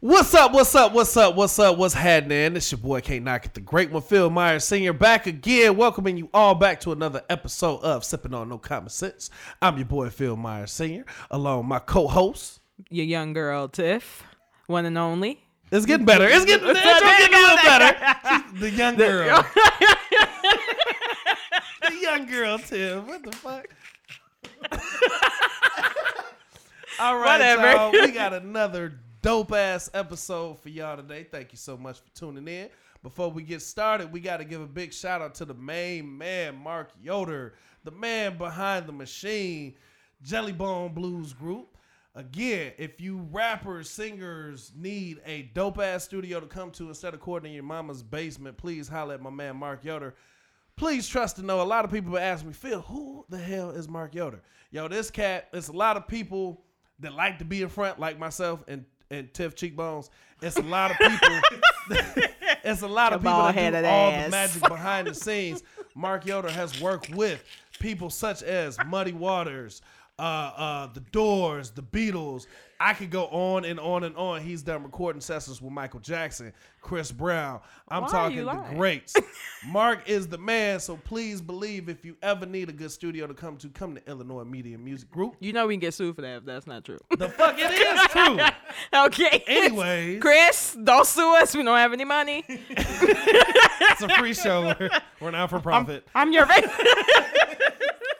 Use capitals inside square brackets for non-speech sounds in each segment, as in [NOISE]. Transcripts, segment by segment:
What's up? What's up? What's up? What's up? What's happening? It's your boy K Knock at the Great one, Phil Myers Senior, back again, welcoming you all back to another episode of Sipping on No Common Sense. I'm your boy Phil Myers Senior, along with my co-host. Your young girl Tiff, one and only. It's getting better. It's getting, intro getting a little better. [LAUGHS] The young girl. the young girl, Tim. What the fuck? [LAUGHS] All right, Whatever. y'all. We got another dope ass episode for y'all today. Thank you so much for tuning in. Before we get started, we got to give a big shout out to the main man, Mark Yoder, the man behind the machine, Jellybone Blues Group. Again, if you rappers, singers need a dope ass studio to come to instead of recording in your mama's basement, please holler at my man Mark Yoder. Please trust to know a lot of people ask me, Phil, who the hell is Mark Yoder? Yo, this cat, it's a lot of people that like to be in front, like myself and and Tiff Cheekbones. It's a lot of people. [LAUGHS] it's a lot of people that do all ass. the magic behind the scenes. Mark Yoder has worked with people such as Muddy Waters, uh, uh, the Doors, the Beatles. I could go on and on and on. He's done recording sessions with Michael Jackson, Chris Brown. I'm Why talking the greats. [LAUGHS] Mark is the man. So please believe if you ever need a good studio to come to, come to Illinois Media Music Group. You know we can get sued for that if that's not true. The fuck it is [LAUGHS] true. okay. Anyways, Chris, don't sue us. We don't have any money. [LAUGHS] it's a free show. We're, not for profit. I'm your rate.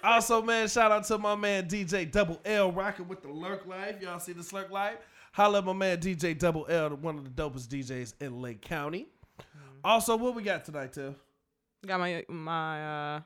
Also, man, shout out to my man DJ Double L rocking with the Lurk Life. Y'all see the Lurk Life? Holla at my man DJ Double L, one of the dopest DJs in Lake County. Also, what we got tonight, Tiff? got my my uh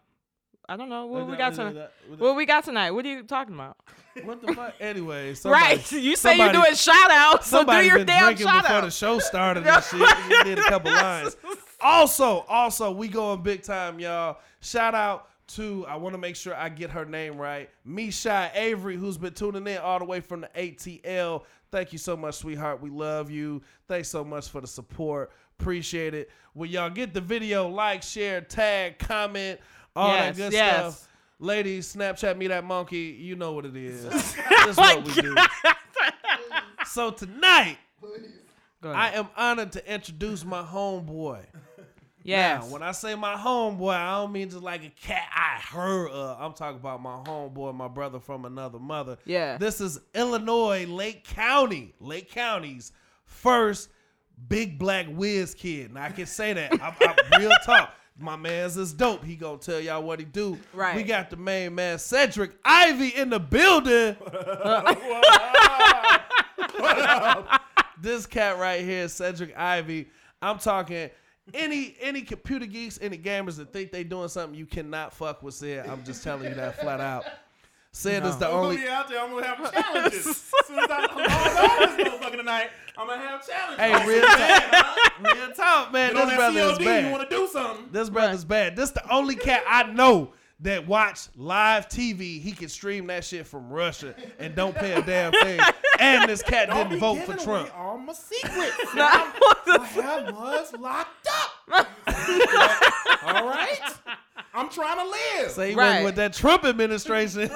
I don't know what we got tonight. what What we got tonight? What are you talking about? [LAUGHS] What the fuck? [LAUGHS] Anyway, somebody, right. [LAUGHS] You say you're doing shout outs, so do Somebody your been damn drinking shout before out. the show started and shit. We did a couple lines. Also, also, we going big time, y'all. Shout out to I want to make sure I get her name right. Misha Avery, who's been tuning in all the way from the ATL. Thank you so much, sweetheart. We love you. Thanks so much for the support. Appreciate it. When y'all get the video, like, share, tag, comment, all Yes, that good yes. stuff. Ladies, Snapchat me that monkey. You know what it is. [LAUGHS] this is what we do. So tonight, I am honored to introduce my homeboy. Now, when I say my homeboy, I don't mean just like a cat I heard of. I'm talking about my homeboy, my brother from another mother. Yeah. This is Illinois, Lake County, Lake County's first big black whiz kid. Now I can say that. I'm, I'm [LAUGHS] real talk. My man's is dope. He gonna tell y'all what he do. Right. We got the main man Cedric Ivy in the building. [LAUGHS] this cat right here, Cedric Ivy. I'm talking any any computer geeks, any gamers that think they doing something you cannot fuck with Sid. I'm just telling you that flat out. Sid is the I'm only. gonna be out there. I'm gonna have challenges. [LAUGHS] as soon as I, I'm on this motherfucker tonight, I'm gonna have challenges. Hey, real talk, real talk, man. Get This that brother is COD, bad. You want to do something? This brother's bad. This the only cat I know that watch live TV. He can stream that shit from Russia and don't pay a damn [LAUGHS] thing. And this cat Don't didn't vote for Trump. away all my secrets. [LAUGHS] No, I have was locked up. [LAUGHS] all right, I'm trying to live. So he Right. with that Trump administration.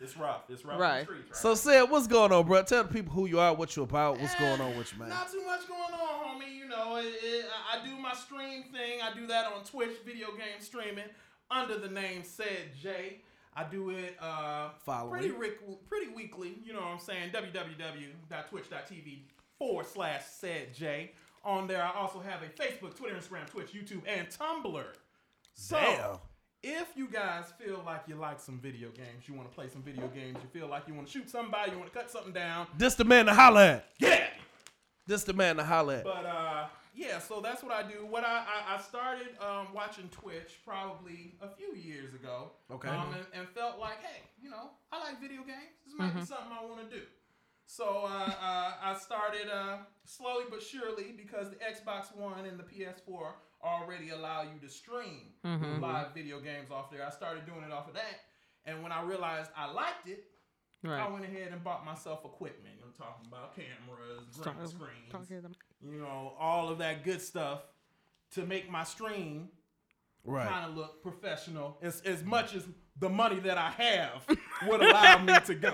it's rough. It's rough. Right. In streets, right? so, Sid, what's going on, bro? Tell the people who you are, what you're about, what's eh, going on with you, man. Not too much going on, homie. You know, it, it, I I do my stream thing. I do that on Twitch, video game streaming, under the name Said J. I do it uh, Follow pretty me. ric- pretty weekly. You know what I'm saying? www.twitch.tv forward slash Said J. On there, I also have a Facebook, Twitter, Instagram, Twitch, YouTube, and Tumblr. So, Damn. if you guys feel like you like some video games, you want to play some video games, you feel like you want to shoot somebody, you want to cut something down, This the man to holler at. yeah, This the man to holler at. but uh, yeah, so that's what I do. What I I, I started um, watching Twitch probably a few years ago. Okay. Um, and, and felt like, hey, you know, I like video games. This might be something I want to do. So uh, uh, I started uh, slowly but surely because the Xbox One and the PS4 already allow you to stream live video games off there. I started doing it off of that, and when I realized I liked it, I went ahead and bought myself equipment. I'm talking about cameras, green screens, Talking to them. you know, all of that good stuff to make my stream Right. kind of look professional as, as much as the money that I have [LAUGHS] would allow me to go.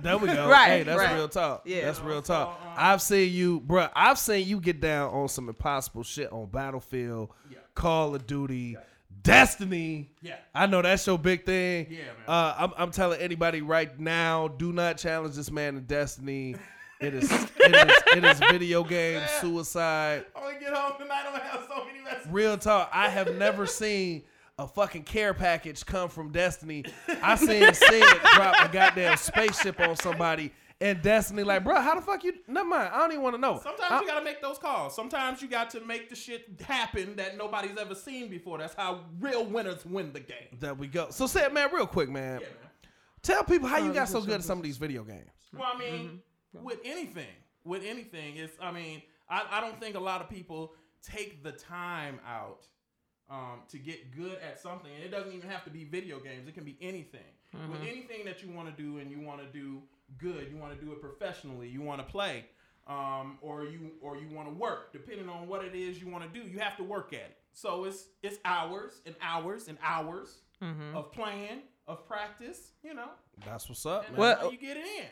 There we go. Right, Hey, that's right. real talk. Yeah. That's real So, talk. um, I've seen you, bro. I've seen you get down on some impossible shit on Battlefield, Yeah. Call of Duty, Destiny. Yeah. I know that's your big thing. Yeah, man. Uh, I'm, I'm telling anybody right now, do not challenge this man in Destiny. It is, it is, it is video game [LAUGHS] suicide. I'm gonna get home tonight. I'm gonna have so many messages. Real talk. I have never seen a fucking care package come from Destiny. I seen Sid drop a goddamn spaceship on somebody and Destiny like, bro, how the fuck you? Never mind. I don't even want to know. Sometimes I- you gotta make those calls. Sometimes you got to make the shit happen that nobody's ever seen before. That's how real winners win the game. there we go. So, Sid, man, real quick, man. Yeah, man. Tell people how you got so good at some of these video games. Well, I mean, with anything, with anything, it's. I mean, I, I don't think a lot of people take the time out um, to get good at something. And it doesn't even have to be video games. It can be anything. With anything that you want to do and you want to do good, you want to do it professionally. You want to play, um, or you or you want to work. Depending on what it is you want to do, you have to work at it. So it's it's hours and hours and hours of playing, of practice. You know, That's what's up, and man. Well- how you get it in.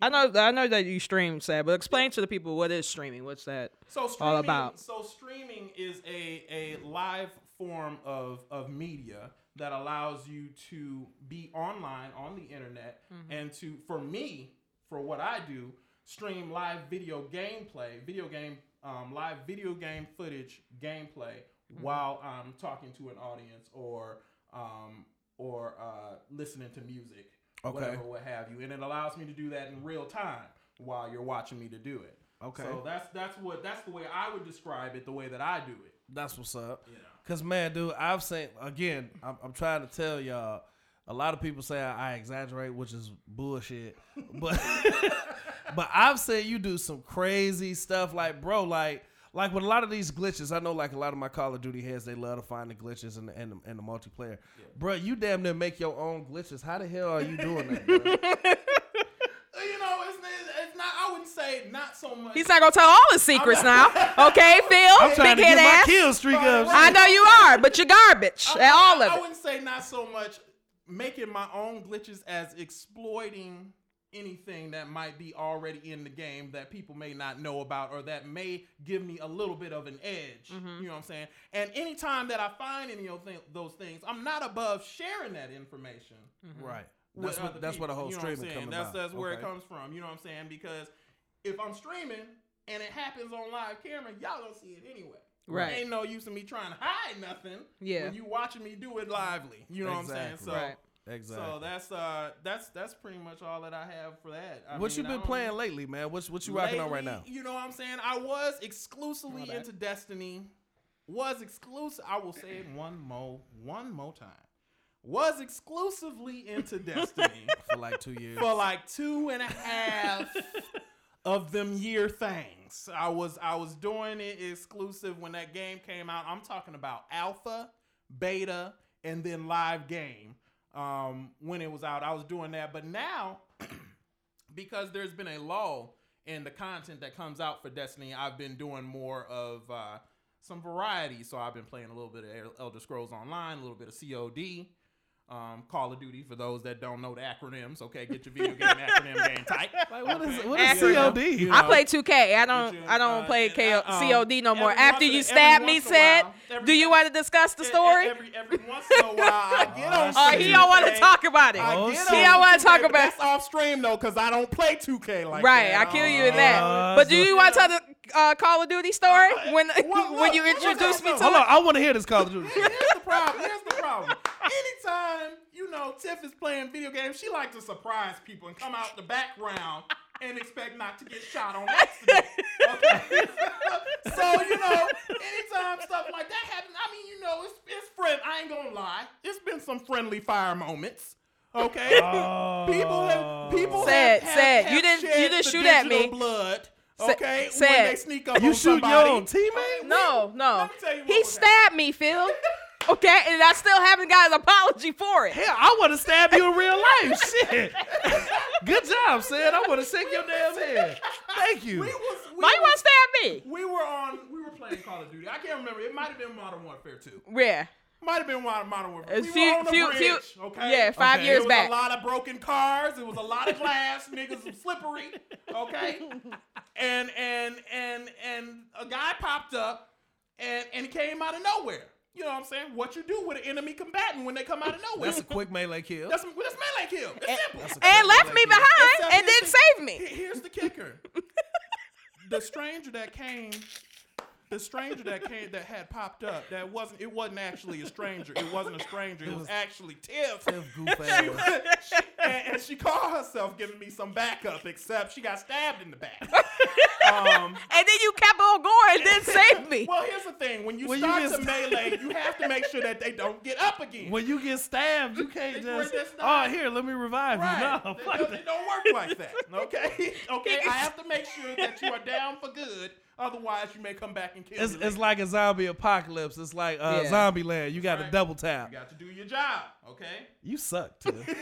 I know I know that you stream, Sid, but explain to the people what is streaming. What's that? So streaming, about. So streaming is a, a live form of, of media that allows you to be online on the internet and to for me for what I do stream live video gameplay, video game um, live video game footage gameplay while I'm talking to an audience or um, or uh, listening to music, Okay. whatever, what have you, and it allows me to do that in real time while you're watching me to do it. Okay. So that's that's what that's the way I would describe it. The way that I do it. That's what's up. You know. Cause man, dude, I've seen again. I'm, I'm trying to tell y'all. A lot of people say I, I exaggerate, which is bullshit. But [LAUGHS] but I've seen you do some crazy stuff, like bro, like like with a lot of these glitches. I know, like a lot of my Call of Duty heads, they love to find the glitches and the, and the, and the multiplayer. Bro, you damn near make your own glitches. How the hell are you doing that? [LAUGHS] Bro? Uh, You know, it's, it's not. I wouldn't say not so much. He's not gonna tell all his secrets now. Okay, [LAUGHS] Phil, I'm trying big to head get my kill streak up. I know you are, but you're garbage I, at all I, of I it. I wouldn't say not so much making my own glitches as exploiting anything that might be already in the game that people may not know about or that may give me a little bit of an edge. Mm-hmm. You know what I'm saying? And anytime that I find any of thi- those things, I'm not above sharing that information. Right. That's what other that's where the whole you know streaming saying? coming That's about. that's where it comes from. You know what I'm saying? Because if I'm streaming and it happens on live camera, y'all don't see it anyway. Right. Ain't no use in me trying to hide nothing. Yeah. When you watching me do it lively. You know what I'm saying? So Right. Exactly. so that's uh that's that's pretty much all that I have for that. I what mean, you been don't- playing lately, man? What's what you rocking on right now? You know what I'm saying? I was exclusively into Destiny. Was exclusive. I will say it one more, one more time. Was exclusively into [LAUGHS] Destiny For like two years. for like two and a half of them year things. I was I was doing it exclusive when that game came out. I'm talking about alpha, beta, and then live game. Um, when it was out, I was doing that. But now, [CLEARS THROAT] because there's been a lull in the content that comes out for Destiny, I've been doing more of uh, some variety. So I've been playing a little bit of Elder Scrolls Online, a little bit of COD. Um, Call of Duty for those that don't know the acronyms. Okay, get your video game acronym game tight. [LAUGHS] Like, what is Okay. what is Acronym. COD? You I play 2K. I don't. you, I don't uh, play and, K- uh, um, COD no more. every After once you in a- stabbed every me, once in a said, while, every- do you want to discuss the story? Every, every once in a [LAUGHS] while, I get on. Oh, he don't want to 2K. talk about it. I Oh, get shit. on He don't wanna 2K, talk but about- That's off stream though, because I don't play 2K like Right, that. I kill you in Uh, that. Uh, but do you want to tell the uh, Call of Duty story when well, when you look, look, introduced me to Hold it? on, I want to hear this Call of Duty. Here's the problem. Here's the problem. Anytime you know Tiff is playing video games, she likes to surprise people and come out the background and expect not to get shot on accident. Okay. [LAUGHS] so you know, anytime stuff like that happens, I mean, you know, it's it's friend. I ain't gonna lie. It's been some friendly fire moments. Okay. Oh. People have people Sad, have, have, sad. have You didn't- you didn't shoot at me. Blood. Okay. sad. When they sneak up You on shooting somebody. your own teammate? No, no. Let me tell you what He was stabbed me, Phil. [LAUGHS] Okay, and I still haven't got an apology for it. Hell, I want to stab you in real life. Shit. Good job, Sid. I want to shake your damn head. Thank you. We was, we Why you want to stab me? We were on. We were playing Call of Duty. I can't remember. It might have been Modern Warfare 2. Yeah. Might have been Modern Modern Warfare. Uh, we few- were on a few- bridge, few- okay? yeah, five Okay. years It was back. a lot of broken cars. It was a lot of glass. Niggas was slippery. Okay. And and and and a guy popped up and and he came out of nowhere. You know what I'm saying? What you do with an enemy combatant when they come out of nowhere? That's a quick melee kill. That's, that's melee kill. It's simple. That's and left me kill. behind Except and here's didn't the- save me. Here's the kicker. [LAUGHS] the stranger that came, the stranger that came that had popped up, that wasn't it wasn't actually a stranger. It wasn't a stranger. It, was, was- actually Tiff. Tiff goof [LAUGHS] ass. and, and she called herself giving me some backup, except she got stabbed in the back. [LAUGHS] Um, And then you kept on going and then saved me. well, here's the thing: when you When start get to melee, you have to make sure that they don't get up again. When you get stabbed, you can't just. Oh, here, let me revive Right. you. No, It it don't work like that. Okay. [LAUGHS] Okay. I have to make sure that you are down for good. Otherwise, you may come back and kill It's, me. it's like a zombie apocalypse. It's like uh, Yeah. Zombie Land. You got to Right. double tap. you got to do your job. Okay. You suck, Tiff. [LAUGHS]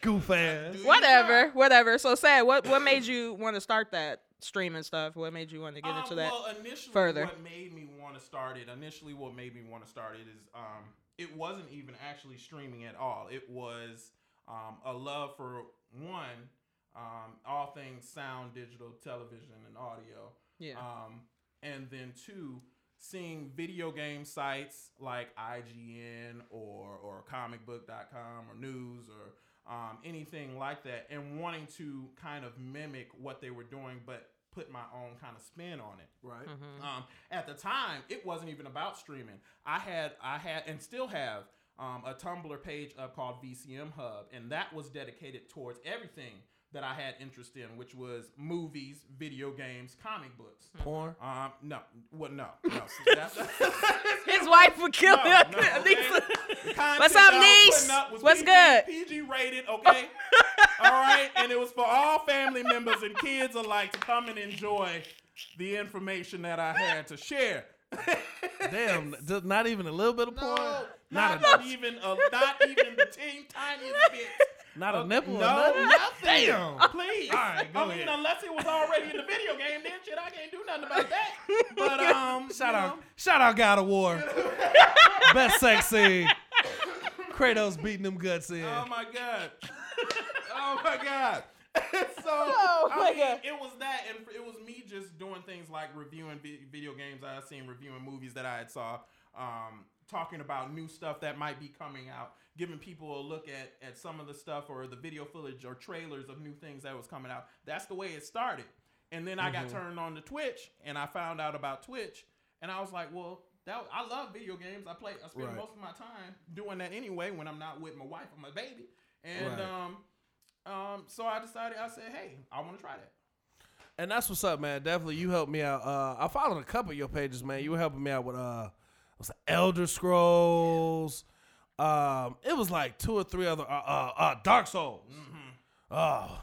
Goof ass. Whatever, whatever. So sad. What what made you want to start that streaming stuff? What made you want to get into Um, that? Well, initially, further? what made me want to start it? Initially, what made me want to start it is um, it wasn't even actually streaming at all. It was um, a love for one, um, all things sound, digital, television, and audio. yeah. Um, and then two, seeing video game sites like IGN or or comicbook.com or news or um, anything like that, and wanting to kind of mimic what they were doing, but put my own kind of spin on it. Right. Mm-hmm. Um, at the time, it wasn't even about streaming. I had, I had, and still have um, a Tumblr page up called VCM Hub, and that was dedicated towards everything that I had interest in, which was movies, video games, comic books. Porn. Um, no, well, no, no. See, [LAUGHS] that- [LAUGHS] His wife would kill no, him. no, okay? [LAUGHS] The content What's that up, I was niece? putting up was What's PG, good? PG rated, okay? all right, and it was for all family members and kids alike to come and enjoy the information that I had to share. Damn, just not even a little bit of porn. No, not, not, even a, not even the teeny tiniest bit. Not a Uh, nipple. No, or nothing. nothing. Damn. [LAUGHS] Please. All right, go I mean, unless it was already in the video game, then shit, I can't do nothing about that. [LAUGHS] But um, Shout out, know, shout out, God of War. [LAUGHS] Best sex scene. Kratos beating them guts in. Oh my god. oh my god. so Oh I mean, God. it was that, and it was me just doing things like reviewing video games I had seen, reviewing movies that I had saw, um, talking about new stuff that might be coming out, giving people a look at at some of the stuff or the video footage or trailers of new things that was coming out. That's the way it started, and then I got turned on to Twitch, and I found out about Twitch, and I was like, well. That, I love video games. I play. I spend Right. most of my time doing that anyway when I'm not with my wife or my baby. And Right. um, um, so I decided. I said, "Hey, I want to try that." And that's what's up, man. Definitely, you helped me out. Uh, I followed a couple of your pages, man. You were helping me out with uh, it, Elder Scrolls. Um, it was like two or three other uh, uh, uh Dark Souls. Oh,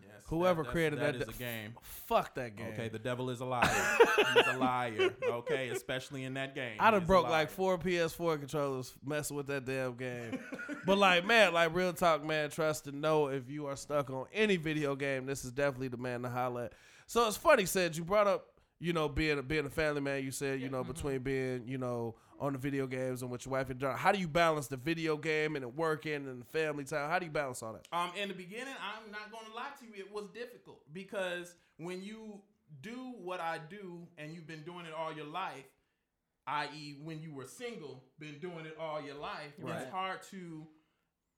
Yes, Whoever that's- created that that is d- a game. fuck that game. Okay, the devil is a liar. He's a liar. Okay, especially in that game. I'd have broke like four PS4 controllers messing with that damn game. but like, man, like real talk, man. Trust and know if you are stuck on any video game, this is definitely the man to holler at. So it's funny, said you brought up, you know, being a being a family man. You said, you know, between being, you know, on the video games and with your wife and daughter. How do you balance the video game and the working and the family time? How do you balance all that? Um, in the beginning, I'm not going to lie to you, it was difficult because when you do what I do and you've been doing it all your life, i.e., when you were single, been doing it all your life, Right. it's hard to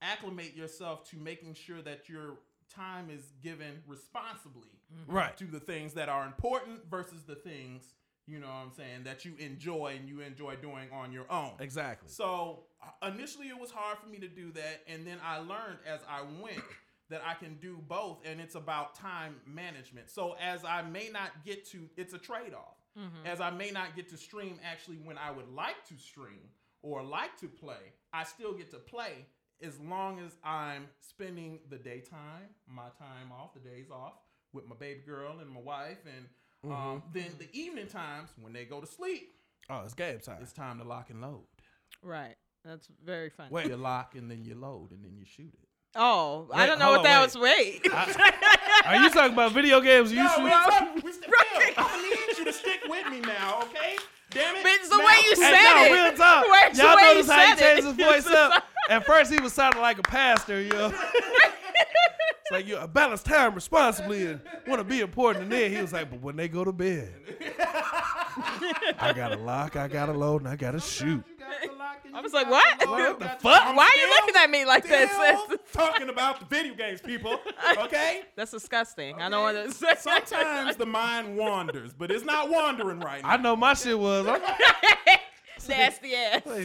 acclimate yourself to making sure that your time is given responsibly Right. to the things that are important versus the things you know what I'm saying that you enjoy and you enjoy doing on your own. Exactly. So uh, initially, it was hard for me to do that, and then I learned as I went [COUGHS] that I can do both, and it's about time management. So as I may not get to, it's a trade off. As I may not get to stream actually when I would like to stream or like to play, I still get to play as long as I'm spending the daytime, my time off, the days off with my baby girl and my wife, and um, then the evening times when they go to sleep, Oh, it's game time. it's time to lock and load. Right. That's very funny. Wait. You lock and then you load and then you shoot it. Oh, I don't know what on, that wait. was. Wait. Are you talking about video games? You No, shoot- we talk- we st- Phil, I'm gonna need you to stick with me now, okay? Damn it. But it's the Now- way you Hey, said no, it. real talk. Wait, it's the Y'all notice how he said changed it. his voice up? [LAUGHS] At first, he was sounding like a pastor, you know. [LAUGHS] it's like, you I balance time responsibly and want to be important. And then he was like, but when they go to bed, I got a lock, I got a load, and I got to shoot. You got the lock and I was like, what? the What the fuck? I'm Why are you still- looking at me like this? still talking about the video games, people. Okay? [LAUGHS] That's disgusting. I don't want to. Sometimes the mind wanders, but it's not wandering right now. I know my shit was. I'm like, [LAUGHS] nasty ass. damn,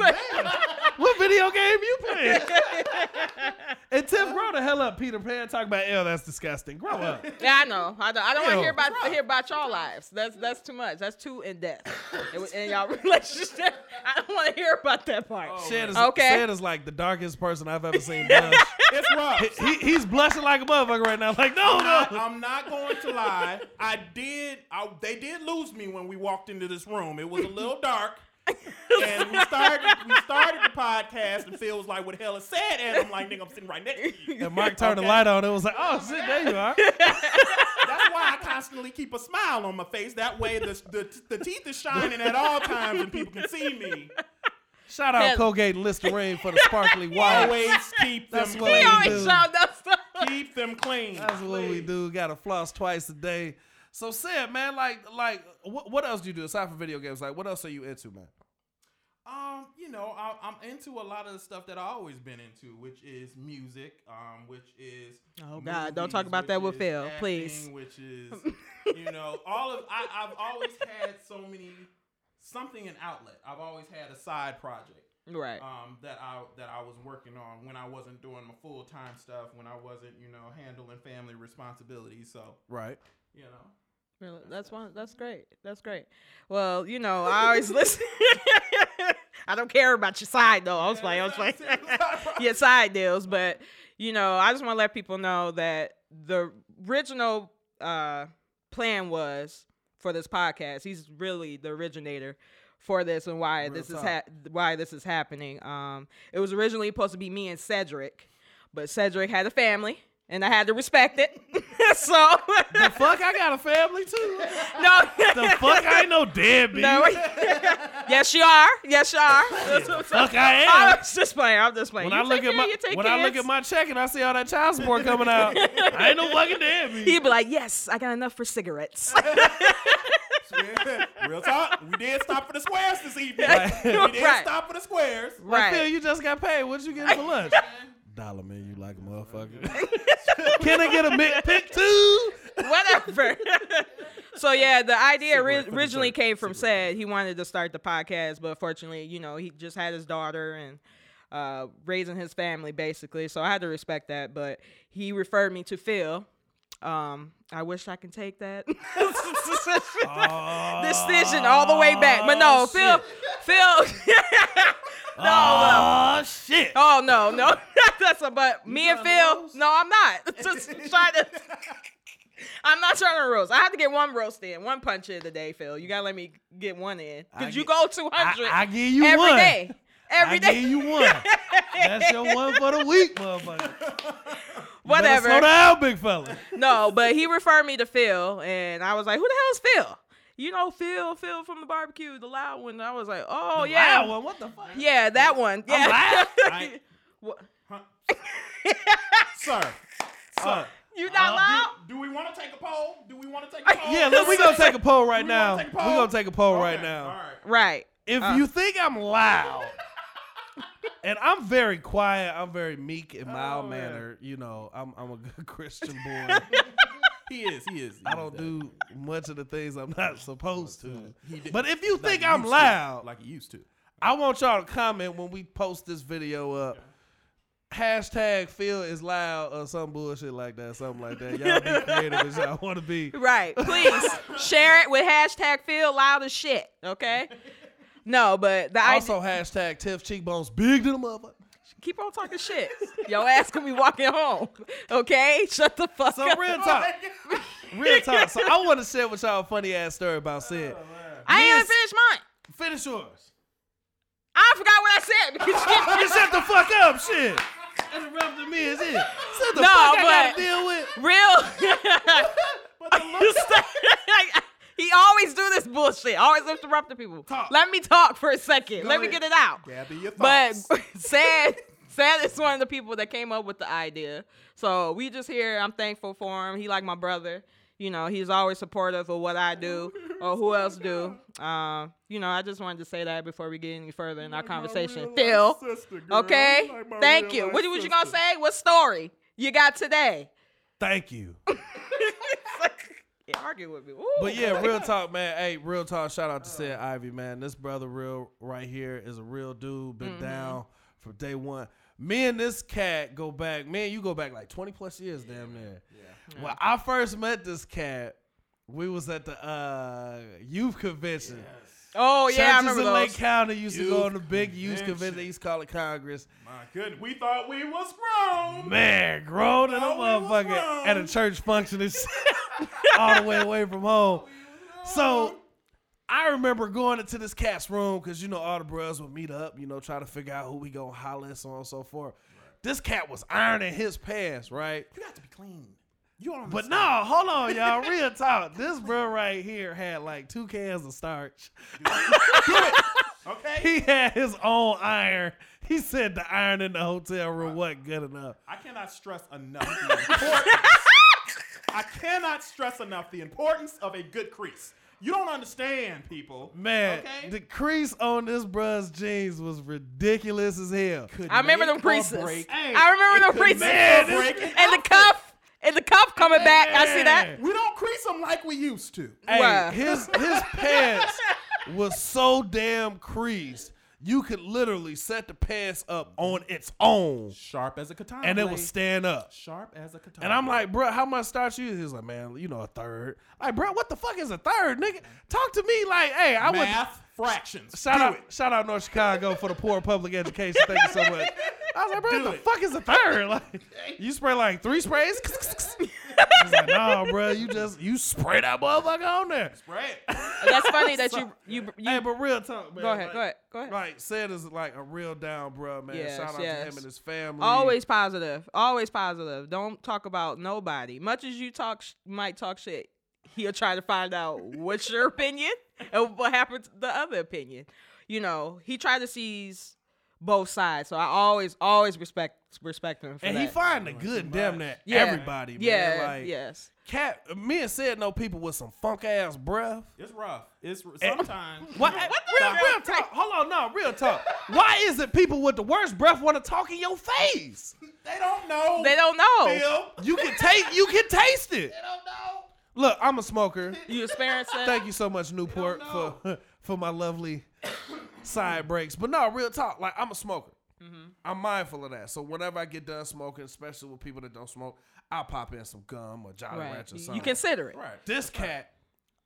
what video game you playing? [LAUGHS] and Tiff, grow the hell up, Peter Pan. Talk about, ew, that's disgusting. Grow up. Yeah, I know. I don't, I don't want to hear about hear about y'all lives. That's that's too much. That's too in depth. It was in y'all [LAUGHS] relationship. I don't want to hear about that part. Oh, Sid is, Okay. Sid is like the darkest person I've ever seen blush. [LAUGHS] it's rough. he, he's blushing like a motherfucker right now. Like, no, I'm not, no. I'm not going to lie. I did. I, they did lose me when we walked into this room. It was a little dark. And we started we started the podcast and Phil was like, what the hell is said? And I'm like, nigga, I'm sitting right next to you. And Mark turned the light on. It was like, oh shit, there you are. [LAUGHS] That's why I constantly keep a smile on my face. That way the, the, the teeth is shining at all times and people can see me. Shout out Yeah. Colgate and Listerine for the sparkly [LAUGHS] white. Always keep them That's what we clean. always do. showed us stuff. Keep them clean. That's what we do. Got to floss twice a day. So, said man, like, like, what, what else do you do aside from video games? Like, what else are you into, man? Um, you know, I, I'm into a lot of the stuff that I've always been into, which is music, um, which is Oh, God, don't talk about that with is Phil, please. Which is, [LAUGHS] you know, all of I, I've always had so many something an outlet. I've always had a side project Right. um, that I that I was working on when I wasn't doing my full time stuff, when I wasn't, you know, handling family responsibilities. So, Right. you know. Really? That's one. That's great. That's great. Well, you know, I always [LAUGHS] listen. [LAUGHS] I don't care about your side though. I was like, I was like, [LAUGHS] your side deals, but you know, I just want to let people know that the original uh, plan was for this podcast. He's really the originator for this and why Real this is ha- why this is happening. Um, it was originally supposed to be me and Cedric, but Cedric had a family. And I had to respect it. [LAUGHS] so The fuck, I got a family too. [LAUGHS] no, The fuck, I ain't no deadbeat. no. [LAUGHS] yes, you are. Yes, you are. Fuck, I I am. just playing. I'm just playing. When You I look at my you take when I look at my check and I see all that child support coming out, I ain't no fucking deadbeat. he'd be like, "Yes, I got enough for cigarettes." Real talk. We did stop for the squares this evening. Right. We did Right. stop for the squares. Like, Phil, right. you just got paid. What'd you get for lunch? Dollar man, you like a motherfucker. [LAUGHS] Can I get a mid pick too? Whatever. [LAUGHS] so yeah, the idea ori- Cigarette for originally dessert. came from Sid. He wanted to start the podcast, but fortunately, you know, he just had his daughter and uh, raising his family basically. So I had to respect that. But he referred me to Phil. Um, I wish I can take that [LAUGHS] decision all the way back, but no, Oh, Phil, Phil. [LAUGHS] no, Oh shit. Oh no, no, [LAUGHS] that's a but. Me and Phil, roast? no, I'm not. Just trying to. I'm not trying to roast. I have to get one roast in, one punch in today, Phil. You gotta let me get one in I because you get- go 200 I, I give you every one. day. Every I day. give you one. That's your one for the week, motherfucker. Whatever. Slow down, big fella. [LAUGHS] No, but he referred me to Phil, and I was like, "Who the hell is Phil?" You know, Phil, Phil from the barbecue, the loud one. I was like, "Oh yeah, Loud one. What the fuck? yeah, that one." Yeah. [LAUGHS] I- What? Sir. [LAUGHS] Uh, you not loud? Do we want to take a poll? Do we want to take a poll? yeah, look, we gonna take a poll right now. wanna take a We poll? gonna take a poll right now. All right. Right. If Uh. you think I'm loud, and I'm very quiet, I'm very meek and oh, mild Oh, yeah. mannered. You know, I'm I'm a good [LAUGHS] Christian boy. [LAUGHS] He is. He is. I don't do much of the things I'm not supposed to. But if you think he I'm used to, loud, like he used to. I want y'all to comment when we post this video up. Hashtag Phil is loud or some bullshit like that, something like that. Y'all be [LAUGHS] creative as y'all want to be. Right. Please share it with hashtag feel loud as shit. Okay. No, but the Also, idea, hashtag Tiff cheekbones big to the mother. keep on talking shit. [LAUGHS] Your ass gonna be walking home. Okay. Shut the fuck So up. real talk, [LAUGHS] real talk. So I want to share with y'all a funny ass story about oh, Sid. I ain't even finished mine. Finish yours. I forgot what I said because [LAUGHS] you You shut the fuck up, shit. That's interrupting me is it? Shut the No, fuck I gotta deal with. real. He always do this bullshit. Always interrupting people. Talk. Let me talk for a second. Go Let me get it out. Gather your But [LAUGHS] sad, sad is one of the people that came up with the idea. So we just here. I'm thankful for him. He like my brother. You know, he's always supportive of what I do or who else do. Um, you know, I just wanted to say that before we get any further in our conversation. Phil, okay? Thank you. What, what you gonna say? What story you got today? Thank you. [LAUGHS] Yeah, argue with me. Ooh, But yeah, real [LAUGHS] talk, man. Hey, real talk. Shout out to Sid Ivy, man. This brother, real right here, is a real dude. Been Mm-hmm. down from day one. Me and this cat go back. Man, you go back like twenty plus years, damn near. Yeah. When I first met this cat, we was at the uh, youth convention. Oh yeah, I Churches remember in those. Lake County used to go Youth on the big youth convention. convention. They used to call it Congress. My goodness, we thought we was grown. Man, grown in a we was motherfucker at a church function and shit, [LAUGHS] all the way away from home. So I remember going into this cat's room because you know all the bros would meet up, you know, try to figure out who we gonna holler and so on and so forth. This cat was ironing his pants, right? you got to be clean. You don't But understand. no, hold on, y'all. [LAUGHS] Real talk. This bro right here had like two cans of starch. [LAUGHS] Okay. He had his own iron. He said the iron in the hotel room wasn't good enough. I cannot stress enough the importance. I cannot stress enough the importance of a good crease. You don't understand, people. Man, Okay? the crease on this bruh's jeans was ridiculous as hell. Could I remember them make or creases. break. I remember them creases. Man, break this- an and the cuff, and the cuff coming back. I see that. We don't crease them like we used to. Hey, Bruh. his his pants was so damn creased. You could literally set the pass up on its own, Sharp as a katana. and it would stand up. sharp as a katana. And I'm like, bro, how much starch you? He's like, man, you know, a third. Like, bro, what the fuck is a third, nigga? Talk to me like, hey, I would. math fractions. Shout Do out, it. shout out North Chicago for the poor public education. Thank you so much. I was like, bro, what the fuck is a third? [LAUGHS] Like, you spray like three sprays? [LAUGHS] I was like, no, bro, you just you spray that motherfucker on there. Right. That's funny that you you you. Hey, but real talk, man. go ahead, like, go ahead, go ahead. Like, said is like a real down, bro, man. Yes, Shout out to him and his family. Always positive. Always positive. Don't talk about nobody. Much as you talk, sh- might talk shit. He'll try to find out what's your opinion and what happened to the other opinion. You know, he tried to seize both sides. So I always, always respect respect him for And that. he find a good damn that Yeah. everybody, man. yeah, Like, yes. Cat, me and said no people with some funk ass breath. It's rough. It's sometimes. [LAUGHS] What? you know, real, real talk. Hold on, no, real talk. Why is it people with the worst breath want to talk in your face? [LAUGHS] They don't know. They don't know. Phil. You can taste. You can taste it. They don't know. Look, I'm a smoker. You experienced that? Thank you so much, Newport, for [LAUGHS] for my lovely side breaks. But no, real talk. Like I'm a smoker. I'm mindful of that. So whenever I get done smoking, especially with people that don't smoke, I'll pop in some gum or Jolly Right. Rancher or You- something. You consider it. Right. This cat,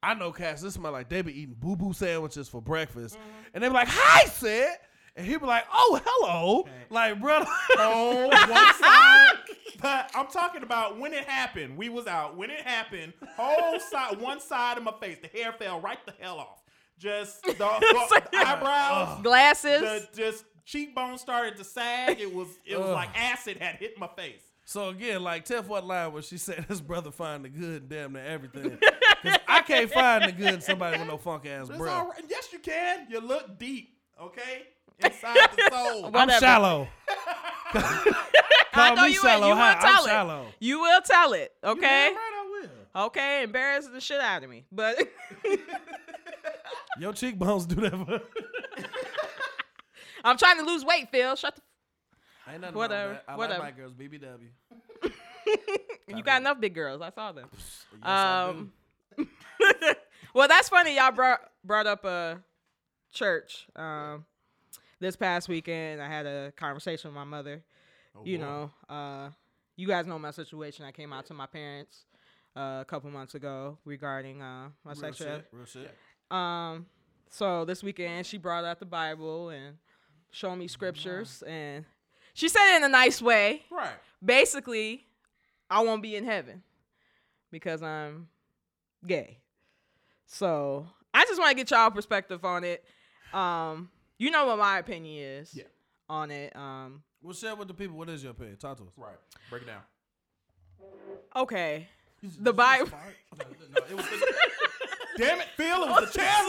I know cats. This smell like they be eating boo boo sandwiches for breakfast, Mm-hmm. and they be like, "Hi, Sid," and he be like, "Oh, hello," like brother. [LAUGHS] Oh, one [LAUGHS] side. But I'm talking about when it happened. We was out. When it happened, whole side, one side of my face, the hair fell right the hell off. Just [LAUGHS] the, the eyebrows, Glasses. the just cheekbones started to sag. It was it was Ugh. like acid had hit my face. So again, like Tiff, what line was she said [LAUGHS] his brother find the good in damn near everything? [LAUGHS] 'Cause I can't find the good in somebody with no funk ass It's breath. all right. Yes, you can. You look deep, okay, inside the soul. I'm Whatever. shallow. I know me you will. shallow. You Hi, will tell I'm it. shallow. You will tell it. Okay. Damn right, I will. Okay. Embarrassing the shit out of me, but. Your cheekbones do that. For- I'm trying to lose weight, Phil. Shut the. Ain't nothing Whatever, wrong with that. I whatever. like my girls BBW. [LAUGHS] You got enough big girls. I saw them. Yes, I Um, [LAUGHS] well, that's funny. Y'all brought brought up a church. Um, this past weekend, I had a conversation with my mother. Oh, you boy. know, uh, you guys know my situation. I came out to my parents uh, a couple months ago regarding uh, my Real sexuality. shit. Real shit. Um, so this weekend she brought out the Bible and showed me scriptures, and she said it in a nice way. Right. Basically, I won't be in heaven because I'm gay. So I just want to get y'all perspective on it. Um, you know what my opinion is Yeah. on it. Um, Well, share with the people. What is your opinion? Talk to us. Right. Break it down. okay, the Bible. No, it was, [LAUGHS] Damn it, Phil, it was the [LAUGHS] chair.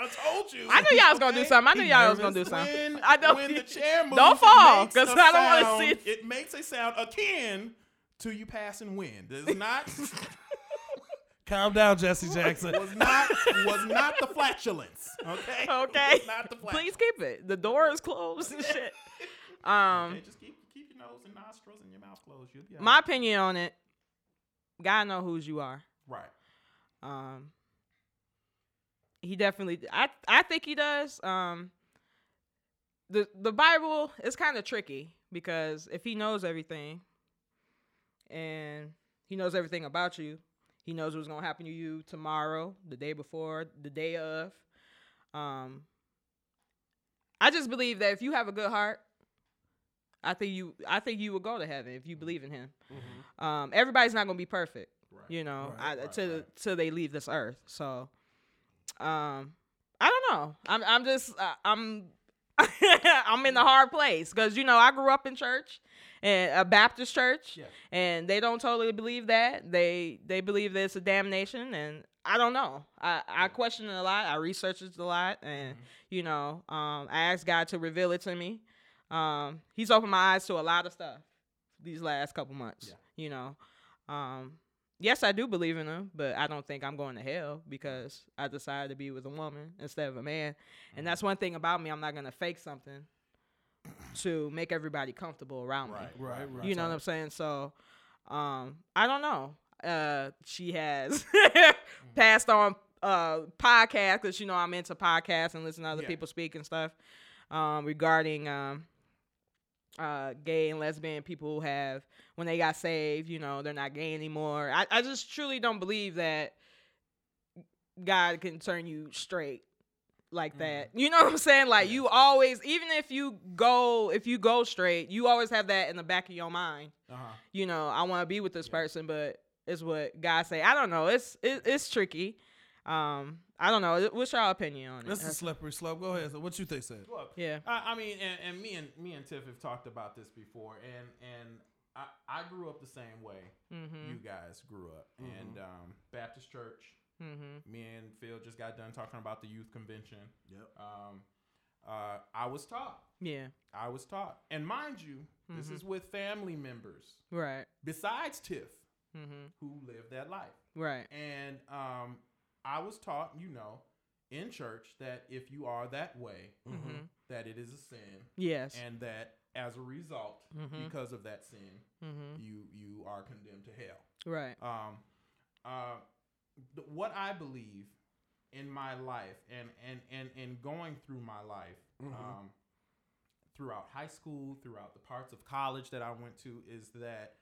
I told you. I knew y'all was gonna do something. I knew y'all was gonna do something. When, I know. when the [LAUGHS] chair moves, Don't it fall, makes 'cause a I don't wanna sound- see it. It makes a sound akin to you passing wind. It's not [LAUGHS] Calm down, Jesse Jackson. was not was not the flatulence. Okay. Okay. Was not the Please keep it. The door is closed and shit. Um, Okay, just keep keep your nose and nostrils and your mouth closed. You'll be my opinion on it. God know whose you are. right. Um, he definitely. I I think he does. Um, the the Bible is kind of tricky because if he knows everything, and he knows everything about you, he knows what's gonna happen to you tomorrow, the day before, the day of. Um, I just believe that if you have a good heart, I think you I think you will go to heaven if you believe in him. Um, everybody's not gonna be perfect, Right. you know, Right, I, right, till till they leave this earth. So, um, I don't know. I'm I'm just uh, I'm [LAUGHS] I'm in the hard place because you know I grew up in church and a Baptist church, Yeah. and they don't totally believe that. They they believe that it's a damnation, and I don't know. I I question it a lot. I research it a lot, and Mm-hmm. you know, um, I asked God to reveal it to me. Um, he's opened my eyes to a lot of stuff these last couple months. Yeah. You know, um, yes, I do believe in him, but I don't think I'm going to hell because I decided to be with a woman instead of a man. And that's one thing about me. I'm not gonna fake something to make everybody comfortable around Right. me. Right, right. You know what I'm saying? So, um, I don't know. Uh, she has [LAUGHS] passed on uh podcast because you know I'm into podcasts and listen to other Yeah. people speak and stuff um regarding um uh gay and lesbian people who have when they got saved you know they're not gay anymore. I, I just truly don't believe that god can turn you straight like that. You know what i'm saying? Like Yeah. you always even if you go if you go straight you always have that in the back of your mind. Uh-huh. you know i want to be with this Yeah. person but it's what god say. I don't know. It's it, it's tricky um i don't know what's your opinion on it This is a slippery slope. Go ahead. So what you think, said? Look, yeah I, I mean, and, and me and me and Tiff have talked about this before, and and I, I grew up the same way mm-hmm you guys grew up, and um, Baptist church. mm-hmm Me and Phil just got done talking about the youth convention. Yep. Um, uh, I was taught. yeah I was taught, and mind you, this is with family members right besides Tiff mm-hmm who lived that life. right And um, I was taught, you know, in church that if you are that way, mm-hmm that it is a sin, yes and that as a result, Mhm. because of that sin, mm-hmm you you are condemned to hell. right Um, uh, th- what I believe in my life and and and and going through my life, Mhm. um, throughout high school, throughout the parts of college that I went to, is that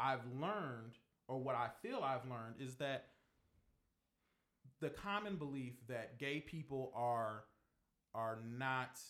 I've learned, or what I feel I've learned, is that the common belief that gay people are are not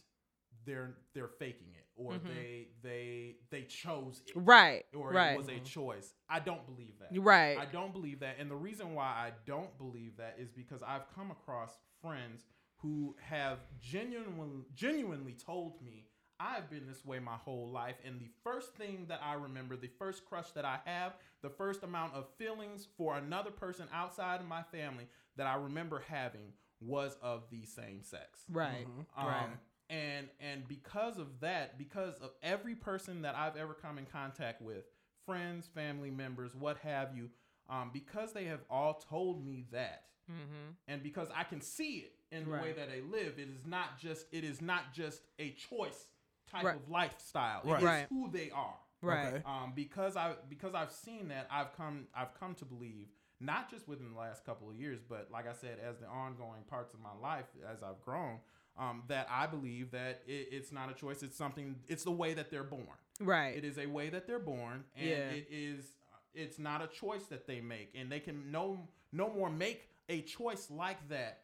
they're they're faking it or Mhm. they they they chose it right or right it was a choice. I don't believe that. right I don't believe that. And the reason why I don't believe that is because I've come across friends who have genuinely genuinely told me I've been this way my whole life and the first thing that I remember, the first crush that I have, the first amount of feelings for another person outside of my family that I remember having was of the same sex. right Um, Right. And and because of that, because of every person that I've ever come in contact with, friends, family members, what have you, um, because they have all told me that, mm-hmm and because I can see it in the way that they live, it is not just it is not just a choice type Right. of lifestyle. Right. is Right. who they are. right Okay. Um, because I because I've seen that, I've come I've come to believe not just within the last couple of years, but like I said, as the ongoing parts of my life as I've grown, um, that I believe that it, it's not a choice. It's something. It's the way that they're born. right It is a way that they're born, and Yeah. it is. It's not a choice that they make, and they can no no more make a choice like that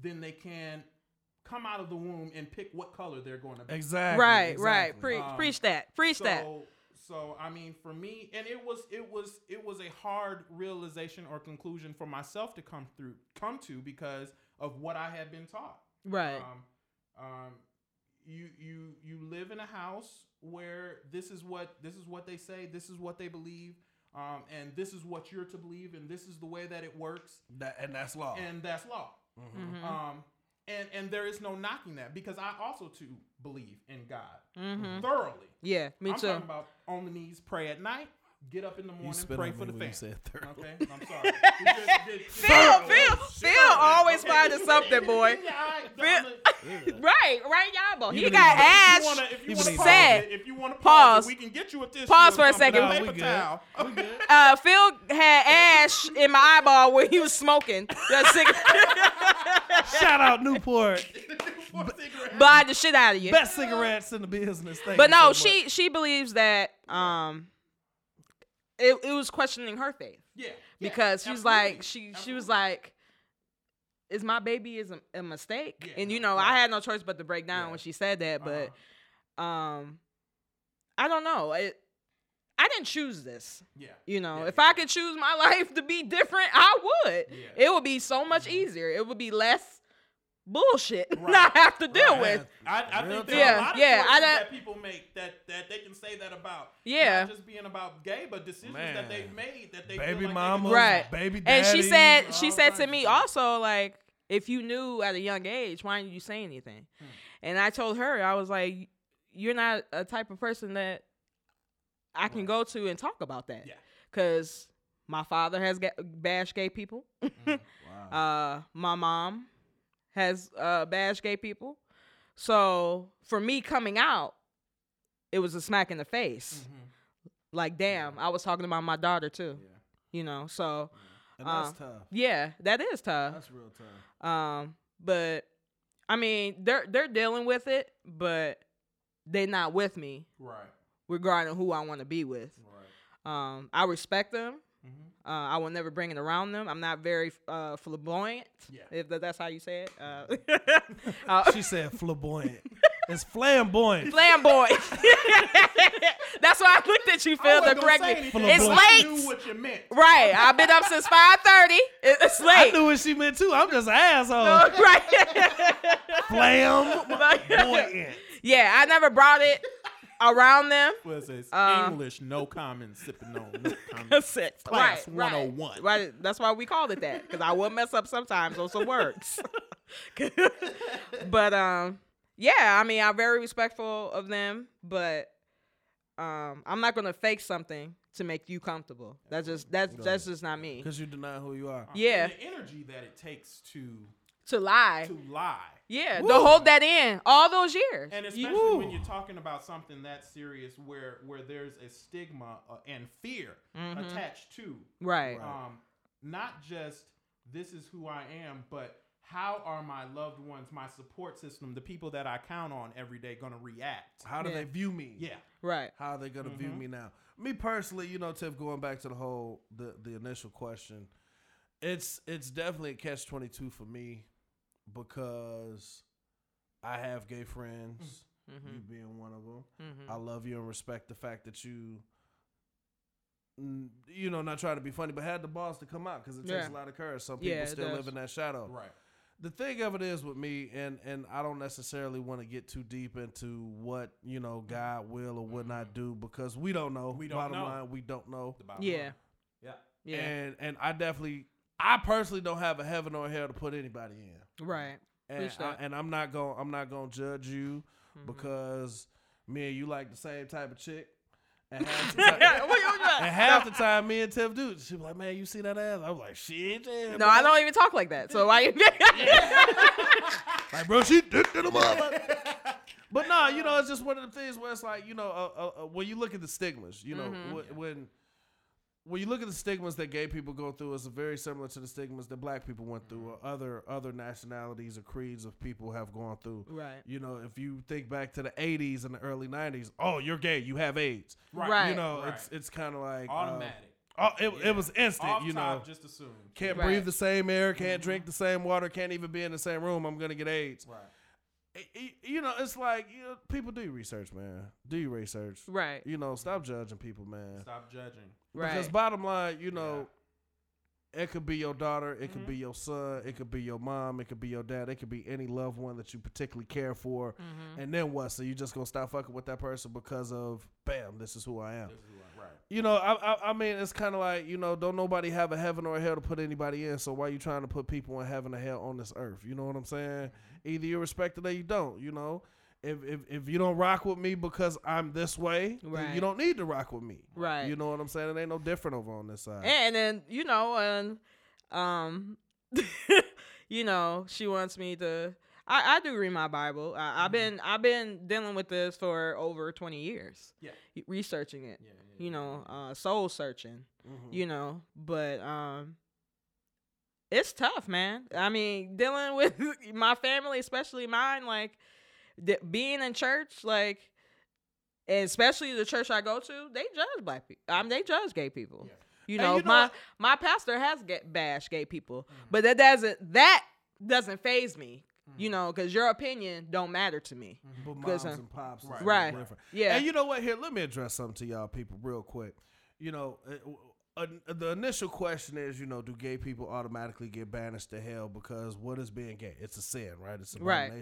than they can come out of the womb and pick what color they're going to be. Exactly. right right. Pre- Um, preach that preach so, that So I mean, for me, and it was it was it was a hard realization or conclusion for myself to come through come to because of what I had been taught. right Um, um, you you you live in a house where this is what this is what they say, this is what they believe. um, and this is what you're to believe, and this is the way that it works, That and that's law. and that's law. Mm-hmm. Um, and and there is no knocking that because I also too believe in God Mm-hmm. thoroughly. Yeah, me I'm too. talking about on the knees, pray at night, get up in the you morning, spit pray on for me the when you family. said. Okay, I'm [LAUGHS] sorry. We just did- Phil, Phil. Phil always Okay. finding something, [LAUGHS] boy. Phil- I'm Right, right, y'all. He Even got if you- If ash. you wanna, if you wanna if- pause if you want to Pause. pause, we can get you a tissue. Pause for a second. a No, we paper good. towel. We good. [LAUGHS] Uh, Phil had ash in my eyeball when he was smoking. That cigarette. Shout out Newport, Buy the shit out of you. best cigarettes in the business. Thank but no, so she she believes that um, it it was questioning her faith Yeah, yeah, because she's absolutely. like she she was like. Is my baby is a, a mistake? Yeah, and you know, right. I had no choice but to break down Yeah. when she said that. But Uh-huh. um, I don't know. It, I didn't choose this. yeah, You know, Yeah, if yeah. I could choose my [LAUGHS] life to be different, I would. Yeah. It would be so much easier. It would be less bullshit [LAUGHS] Right. not have to deal Right. with. I, I think there talk. are a lot of Yeah, yeah, I choices that people make that that they can say that about. Yeah. not just being about gay, but decisions Man. that they've made that they baby feel like mama, Right. baby daddy. And she said she said to me also like if you knew at a young age, why didn't you say anything? Hmm. And I told her I was like, you're not a type of person that I can go to and talk about that. Yeah. Cause my father has ga- bashed gay people. [LAUGHS] Wow. Uh, my mom has uh, bashed gay people. So for me coming out, it was a smack in the face. Mhm. Like, damn, I was talking about my daughter too. Yeah. You know, so and that's uh, tough. yeah, that is tough. That's real tough. Um, but I mean, they're they're dealing with it, but they're not with me Right. Regarding who I want to be with. Right. Um, I respect them. Mhm. Uh, I will never bring it around them. I'm not very uh, flamboyant, Yeah. if that's how you say it. Uh, [LAUGHS] uh, She said flamboyant. [LAUGHS] it's flamboyant. flamboyant. [LAUGHS] that's why I looked at you, Phil, to correct me. It's but I late. knew what you meant. Right. I've been up since 5:30. It's late. I knew what she meant too. I'm just an asshole. right. Flamboyant. yeah, I never brought it around them. What is this? Uh, English, no common, sipping on, no [LAUGHS] common. That's. Class right, right. 101. Right. That's why we called it that because I will mess up sometimes on some words. [LAUGHS] but um, yeah. I mean, I'm very respectful of them, but um, I'm not gonna fake something to make you comfortable. That's just that's that's just not me. Because you deny who you are. Yeah. And the energy that it takes to To lie. to lie. Yeah. Woo. To hold that in all those years. And You- especially when you're talking about something that serious where where there's a stigma uh, and fear Mhm. attached to right. um not just this is who I am, but how are my loved ones, my support system, the people that I count on every day going to react? How do Yeah. they view me? Yeah. Right. How are they gonna view Mhm. me now? Me personally, you know, Tiff, going back to the whole the the initial question, it's it's definitely a catch twenty two for me because I have gay friends, Mm-hmm. you being one of them. Mm-hmm. I love you and respect the fact that you, you know, not trying to be funny, but had the balls to come out because it takes a lot of courage. Some people Yeah, still does. live in that shadow. Right. The thing of it is with me, and and I don't necessarily want to get too deep into what you know God will or will not do because we don't know. We don't Bottom know. line, we don't know. The Yeah. line. Yeah. Yeah. And and I definitely, I personally don't have a heaven or hell to put anybody in. Right. And I, and I'm not going I'm not going to judge you Mhm. because me and you like the same type of chick. And [LAUGHS] half the time, What you doing? and half the time, me and Tiff do. She be like, "Man, you see that ass?" I was like, "Shit, yeah." No, I don't even talk like that. So why you? [LAUGHS] [LAUGHS] Like, bro, she dick to the mother. But no, you know, it's just one of the things where it's like, you know, uh, uh, uh, when you look at the stigmas, you know, Mhm. wh- when when you look at the stigmas that gay people go through, it's very similar to the stigmas that black people went through, or other other nationalities or creeds of people have gone through. right. You know, if you think back to the '80s and the early '90s, oh, you're gay, you have AIDS. Right. Right. You know, Right. it's it's kind of like uh, Automatic. oh, it, Yeah. it was instant. Off you know, top, just assume. can't Right. breathe the same air, can't Mhm. drink the same water, can't even be in the same room. I'm gonna get AIDS. Right. I- I- you know, it's like you know, people do research, man. Do your research. Right. You know, stop judging people, man. Stop judging. Because bottom line, you know, it could be your daughter, it could Mhm. be your son, it could be your mom, it could be your dad, it could be any loved one that you particularly care for. Mhm. And then what? So you just gonna stop fucking with that person because of bam, this is who I am. This is who I- right. you know, I, I, I mean, it's kind of like you know, don't nobody have a heaven or a hell to put anybody in. So why are you trying to put people in heaven or hell on this earth? You know what I'm saying? Either you respect it or you don't. You know, if if, if you don't rock with me because I'm this way, Right. you don't need to rock with me. Right. You know what I'm saying? It ain't no different over on this side. And then you know, and um, [LAUGHS] you know, she wants me to. I, I do read my Bible. I, I've been I've been dealing with this for over twenty years. Yeah. researching it. Yeah, yeah, You know, uh, soul searching. Mhm. You know, but um, it's tough, man. I mean, dealing [LAUGHS] with my family, especially mine, like th- being in church, like. Especially the church I go to, they judge black people. I mean, they judge gay people. Yeah. You know, you know my what? my pastor has get bashed gay people, Mm-hmm. but that doesn't that doesn't phase me. Mm-hmm. You know, because your opinion don't matter to me. But Because, moms uh, and pops, Right. Right. Yeah. And you know what? Here, let me address something to y'all people real quick. You know, uh, uh, the initial question is, you know, do gay people automatically get banished to hell because what is being gay? It's a sin, right? It's a Right.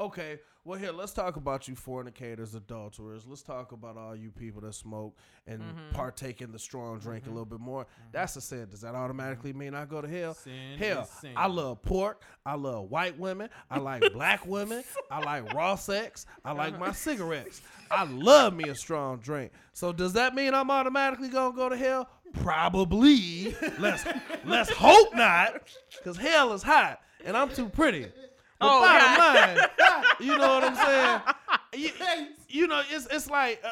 Okay, well here, let's talk about you fornicators, adulterers. Let's talk about all you people that smoke and Mm-hmm. partake in the strong drink a mm-hmm. little bit more. Mm-hmm. That's a sin. Does that automatically mm-hmm. mean I go to hell? Sin hell. I love pork. I love white women. I like black [LAUGHS] women. I like raw sex. I like my uh-huh. cigarettes. I love me a strong drink. So does that mean I'm automatically gonna go to hell? Probably. Let's let's hope not, because hell is hot and I'm too pretty. But Oh, bottom God. line, [LAUGHS] you know what I'm saying? You, you know, it's it's like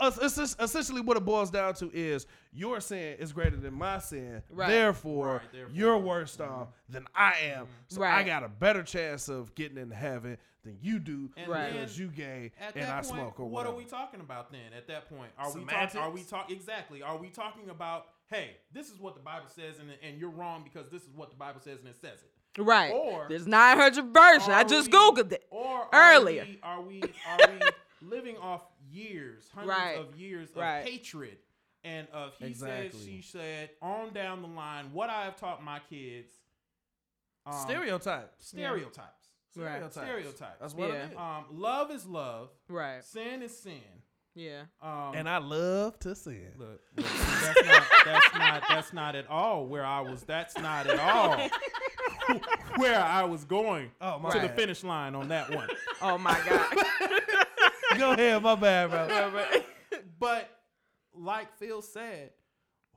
uh, it's just essentially what it boils down to is your sin is greater than my sin. Right. Therefore, Right, therefore. you're worse off than I am. So I got a better chance of getting in heaven than you do And Right. because you gay and I point, smoke or what whatever. are we talking about then? At that point, are we Semantics? talking? Are we talking exactly? Are we talking about? Hey, this is what the Bible says, and and you're wrong because this is what the Bible says, and it says it. Right. Or- There's 900 versions. I just we- googled it. Or Earlier. are we are we, are we [LAUGHS] living off years, hundreds Right. of years of Right. hatred and of he Exactly. said, she said, on down the line, what I have taught my kids. Um, Stereotypes. stereotypes. Right. Stereotypes. Stereotypes. That's what Yeah. it is. Um, love is love. Right. Sin is sin. Yeah. Um, and I love to sin. Look, look, that's not that's not that's not at all where I was. That's not at all [LAUGHS] where I was going Oh, my to the finish line on that one. [LAUGHS] Oh my God. [LAUGHS] Go ahead, my bad, bro. [LAUGHS] But like Phil said,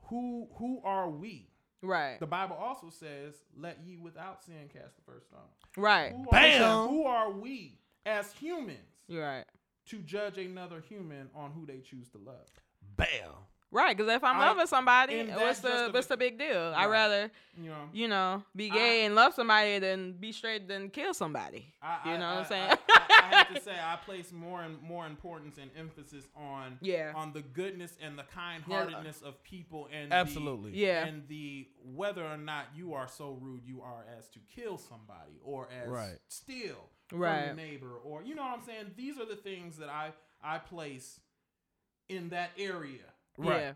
who who are we? right. The Bible also says, "Let ye without sin cast the first stone." Right. Who Bam! Are, who are we as humans right. to judge another human on who they choose to love? Bam. Right. Because if I'm I- loving somebody, what's the justific- what's the big deal? I'd rather You know, you know be gay I- and love somebody than be straight than kill somebody. I, you know I, what I'm saying? I, I, I have to [LAUGHS] say, I place more and more importance and emphasis on Yeah. on the goodness and the kind-heartedness of people and Absolutely. the, Yeah. and the whether or not you are so rude you are as to kill somebody or as Right. steal from Right. your neighbor or you know what I'm saying. These are the things that I I place in that area. Right. Yeah.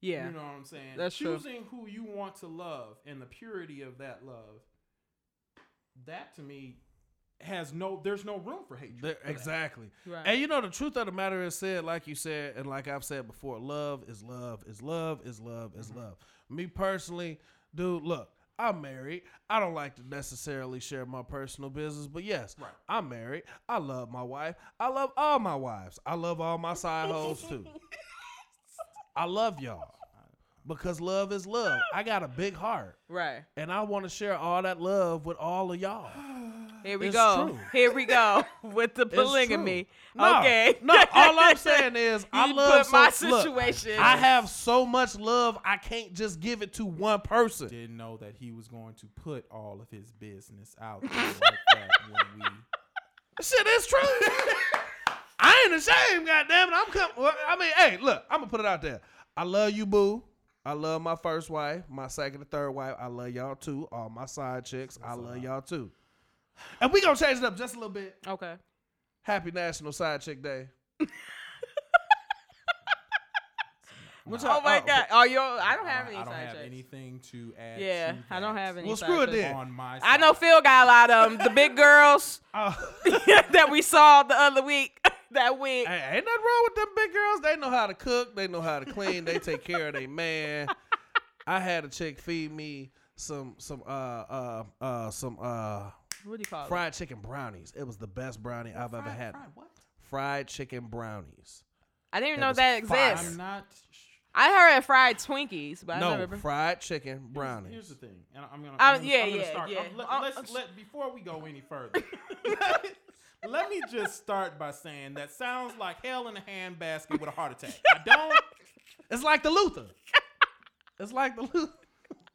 Yeah. You know what I'm saying? That's true. Choosing who you want to love and the purity of that love. That to me has no. There's no room for hatred. There- for exactly. Right. And you know the truth of the matter is said, like you said, and like I've said before, love is love is love is love is Mm-hmm. love. Me personally, dude, look, I'm married. I don't like to necessarily share my personal business, but yes, Right. I'm married. I love my wife. I love all my wives. I love all my side hoes too. [LAUGHS] I love y'all because love is love. I got a big heart, right. and I want to share all that love with all of y'all. [SIGHS] Here we It's go. true. Here we go [LAUGHS] with the It's polygamy. No, okay. No, all I'm [LAUGHS] saying is I love put my so- look, situation. I have so much love, I can't just give it to one person. Didn't know that he was going to put all of his business out there like that when we. [LAUGHS] Shit, it's true. I ain't ashamed, goddamn it. I'm coming. Well, I mean, hey, look, I'm gonna put it out there. I love you, boo. I love my first wife, my second and third wife. I love y'all too. All my side chicks, I love y'all too. And we gonna change it up just a little bit. okay. Happy National Side Chick Day. [LAUGHS] Which Oh my I- God. Oh, yo, I don't have I, any I don't side have chicks. anything to add. Yeah, to I don't that have any. Well, side screw it then. On my, I know. Phil got a lot of them. The big girls Uh, [LAUGHS] [LAUGHS] that we saw the other week. That wig. Hey, ain't nothing wrong with them big girls. They know how to cook. They know how to clean. They take care of their man. I had a chick feed me some some uh uh uh some uh What do you call it? fried chicken brownies. It was the best brownie I've ever had. fried what? Fried chicken brownies. I didn't even That know was that fire. exists. I'm not. I heard of fried Twinkies, but I no, never. Been... fried chicken brownies. Here's the thing, and I'm gonna. Um, I'm gonna, yeah, I'm gonna yeah, start. yeah. um, let, Uh, let's uh, let before we go any further. [LAUGHS] let me just start by saying that sounds like hell in a handbasket with a heart attack. I [LAUGHS] don't. It's like the Luther. it's like the Luther.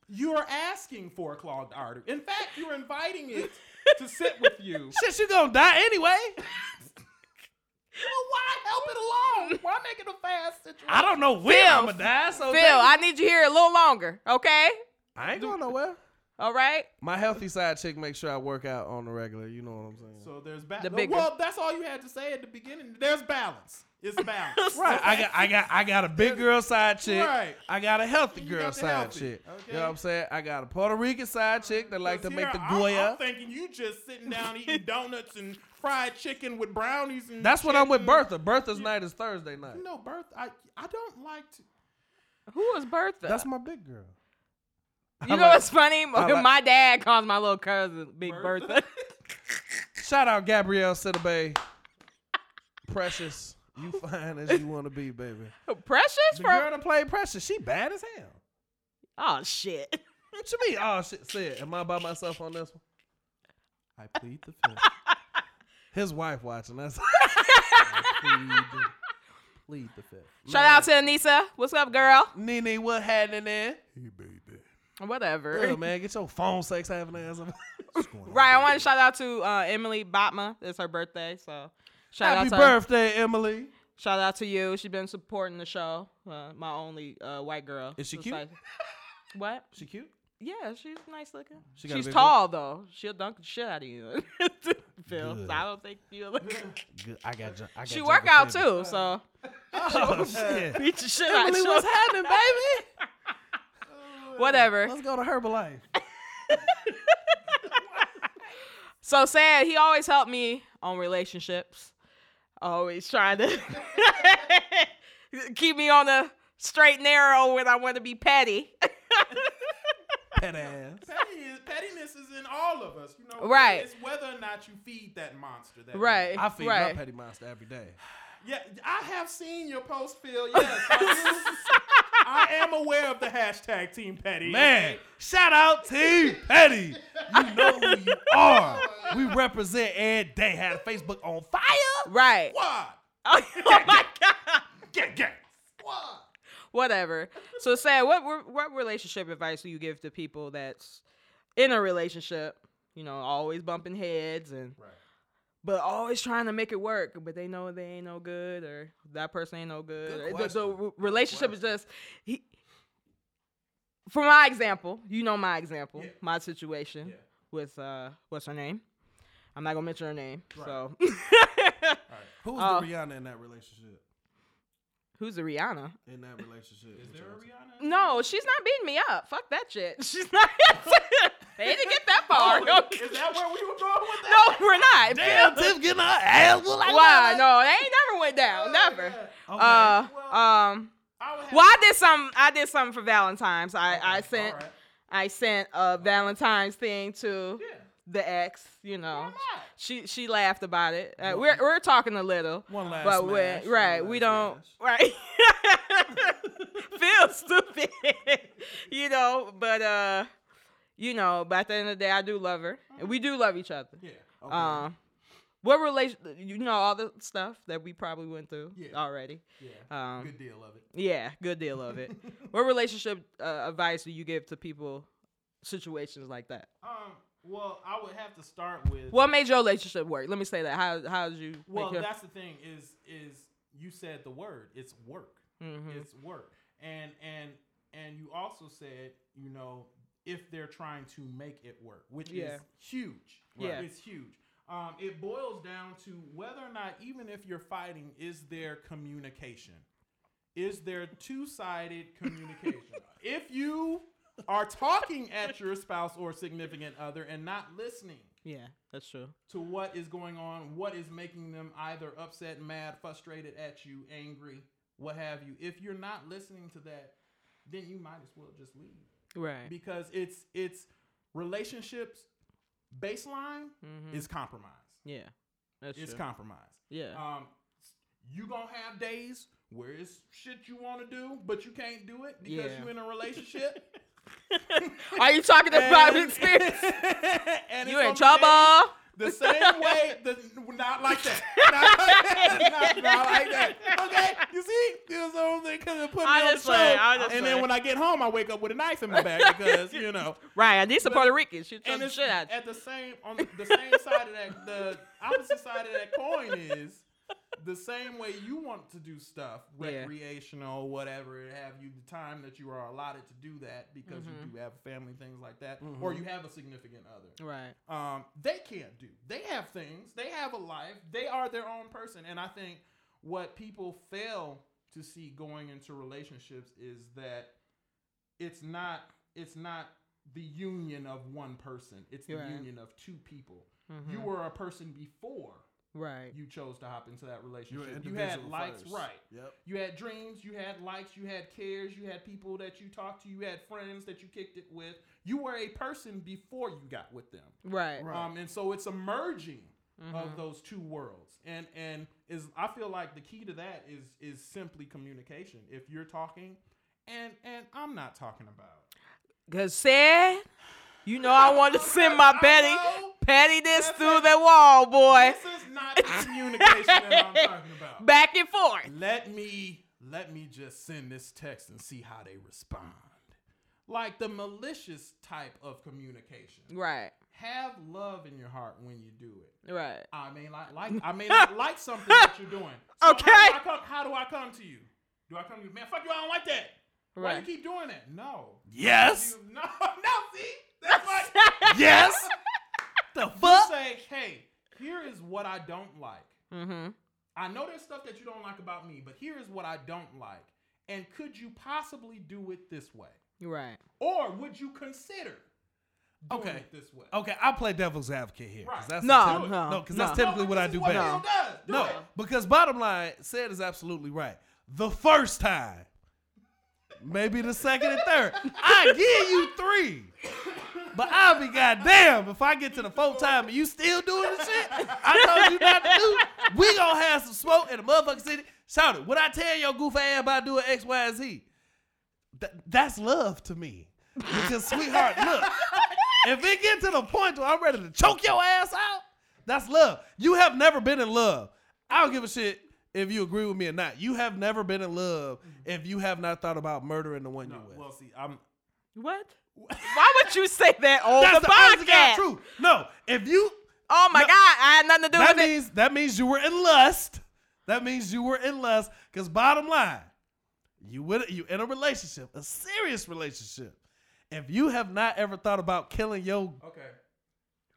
You are asking for a clogged artery. In fact, you're inviting it [LAUGHS] to sit with you. Shit, you gonna die anyway. [LAUGHS] Well, why help it along? Why make it a fast situation? I don't know when Phil, I'm gonna die. So Phil, damn- I need you here a little longer, okay? I ain't going nowhere. All right. My healthy side chick makes sure I work out on the regular. You know what I'm saying? So there's balance. The bigger- Well, that's all you had to say at the beginning. There's balance. It's [LAUGHS] balance. Right, I got, I got, I got a big girl side chick. Right. I got a healthy You girl side healthy, chick. okay? You know what I'm saying? I got a Puerto Rican side uh, chick that like to 'Cause make here, the I'm- I'm, thinking you just sitting down eating [LAUGHS] donuts and fried chicken with brownies and. That's what I'm with. Bertha. Bertha's night is Thursday night. No, Bertha. I I don't like to. Who is Bertha? That's my big girl. You I know like- what's funny? like- my dad calls my little cousin Big Bertha. Bertha. [LAUGHS] Shout out Gabrielle Sidibe. Precious. You fine as you want to be, baby. [LAUGHS] Precious The for girl that played Precious, she bad as hell. oh shit. [LAUGHS] What you mean? Oh shit, said. Am I by myself on this one? I plead the fifth. His wife watching. That's I plead, plead the fifth. Shout out to Anissa. What's up, girl? Nene. What happening there? Hey, baby. Whatever. Good man, get your phone sex having ass. up. What's going on, Right, I want to shout out to uh, Emily Batma. It's her birthday, so shout Happy out to her. birthday, Emily. Shout out to you. She's been supporting the show. Uh, my only uh, white girl. Is she cute? like- [LAUGHS] what? She cute. Yeah, she's nice looking. She she's big tall though. She'll dunk the shit out of you. [LAUGHS] Phil, Good. I don't think you. look Good. I got. ju- I got She work out Fever. too, so Oh [LAUGHS] shit. beat the shit. Emily, of what's happening, baby? Whatever. Let's go to Herbalife. [LAUGHS] So sad. He always helped me on relationships. Always trying to [LAUGHS] keep me on the straight and narrow when I want to be petty. [LAUGHS] Pet ass. Petty is, pettiness is in all of us, you know. Right. It's whether or not you feed that monster. That right. I feed right. my petty monster every day. [SIGHS] Yeah, I have seen your post, Phil. Yes, I, do. I am aware of the hashtag Team Petty. Man, shout out Team Petty. You know who you are. We represent every day. Had Facebook on fire. Right. Squad, [LAUGHS] Oh, oh my god. get gang, squad. Whatever. So sad. What what what relationship advice do you give to people that's in a relationship? You know, always bumping heads and Right. But always trying to make it work, but they know they ain't no good or that person ain't no good. Good the- the, question. re- relationship is just he, for my example, you know my example, Yeah. my situation Yeah. with uh what's her name? I'm not gonna mention her name. Right. So [LAUGHS] Who's Oh. the Rihanna in that relationship? who's the Rihanna? In that relationship. Is there a? Rihanna? No, she's not beating me up. Fuck that shit. [LAUGHS] She's not. [LAUGHS] they didn't get that far. Oh, No, [LAUGHS] is that where we were going with that? no we're not. Damn, Tiff getting her ass like Why? that. No, they ain't never went down. Never. Okay. Uh, well, um. I Well, I did some. I did something for Valentine's. I I sent alright. I sent a Valentine's thing to Yeah. the ex. You know, Why not? she she laughed about it. Uh, we're we're talking a little. One last but smash, we right, we don't smash. [LAUGHS] right. [LAUGHS] Feel stupid, you know. But uh, you know, but at the end of the day, I do love her, and we do love each other. Yeah. Okay. Um, what relation? You know all the stuff that we probably went through Yeah. already. Yeah. Um, Good deal of it. yeah, good deal of it. [LAUGHS] what relationship uh, advice do you give to people situations like that? Um. Well, I would have to start with. What made your relationship work? Let me say that. How how did you? Well, your, that's the thing is is you said the word. It's work. Mhm. It's work. And and and you also said, you know, if they're trying to make it work, which Yeah. is huge. Yeah. It's huge. Um, it boils down to whether or not, even if you're fighting, is there communication? Is there two sided [LAUGHS] communication? if you are talking at your spouse or significant other and not listening Yeah, that's true. to what is going on, what is making them either upset, mad, frustrated at you, angry, what have you. If you're not listening to that, then you might as well just leave Right. because it's it's relationships baseline Mhm. is compromise. Yeah, that's It's true. compromise. yeah. Um, you gonna have days where it's shit you want to do, but you can't do it because Yeah. you in a relationship. [LAUGHS] Are you talking about And- experience? [LAUGHS] and you in trouble? days The same way, the, not like that. Not like that. [LAUGHS] Not, not like that. Okay, you see, this whole thing kind of put me on the show, play, and then when I get home, I wake up with a knife in my back because you know. [LAUGHS] Right. I need some Puerto Ricans. Shoot And some shit at at the same on the, the same side of that, the opposite side of that coin is the same way you want to do stuff, Yeah. recreational, whatever it have you, the time that you are allotted to do that because Mhm. you do have family things like that, Mhm. or you have a significant other. Right. Um, they can't. They have things. They have a life. They are their own person. And I think what people fail to see going into relationships is that it's not it's not the union of one person. It's the union of two people. Mhm. You were a person before right. you chose to hop into that relationship. You had likes, first. right? Yep. You had dreams, you had likes, you had cares, you had people that you talked to, you had friends that you kicked it with. You were a person before you got with them. Right. Right. Um, and so it's a merging Mhm. of those two worlds. And and is I feel like the key to that is is simply communication. If you're talking, and and I'm not talking about. Cause said, you know I want to send my petty this That's through it. the wall, boy. This is not the communication that I'm talking [LAUGHS] about. Back and forth. Let me let me just send this text and see how they respond. Like the malicious type of communication. Right. Have love in your heart when you do it. Right. I mean, not like I may not like something that you're doing. [LAUGHS] So Okay. How do, I come, how do I come to you? Do I come to you? Man, fuck you, I don't like that. Why Right. you keep doing that? No. Yes. You, [LAUGHS] no, no, see? That's like [LAUGHS] Yes. [LAUGHS] the fuck? you say, hey, here is what I don't like. mm-hmm. I know there's stuff that you don't like about me, but here is what I don't like. And could you possibly do it this way? Right. Or would you consider doing Okay. it this way? Okay, I'll play devil's advocate here. 'cause Right. That's No, typ- no, no, because no. that's typically No, what I do is what best. Bill. Do No, it. because bottom line, said is absolutely right. The first time, maybe the second and third, I give you three. [LAUGHS] But I'll be goddamn if I get to the fourth time and you still doing the shit I told you not to do. We gonna have some smoke in the motherfucking city. Shout it. When I tell your goof ass about doing X, Y, and Z, th- that's love to me. Because sweetheart, look, if it get to the point where I'm ready to choke your ass out, that's love. You have never been in love. I don't give a shit if you agree with me or not. You have never been in love if you have not thought about murdering the one No, you with. well, see, I'm. What? Why would you say that on That's the, the honest to God podcast? truth. No, if you Oh my No. God! I had nothing to do that with it. That means that means you were in lust. That means you were in lust. Because bottom line, you with you in a relationship, a serious relationship. If you have not ever thought about killing your Okay.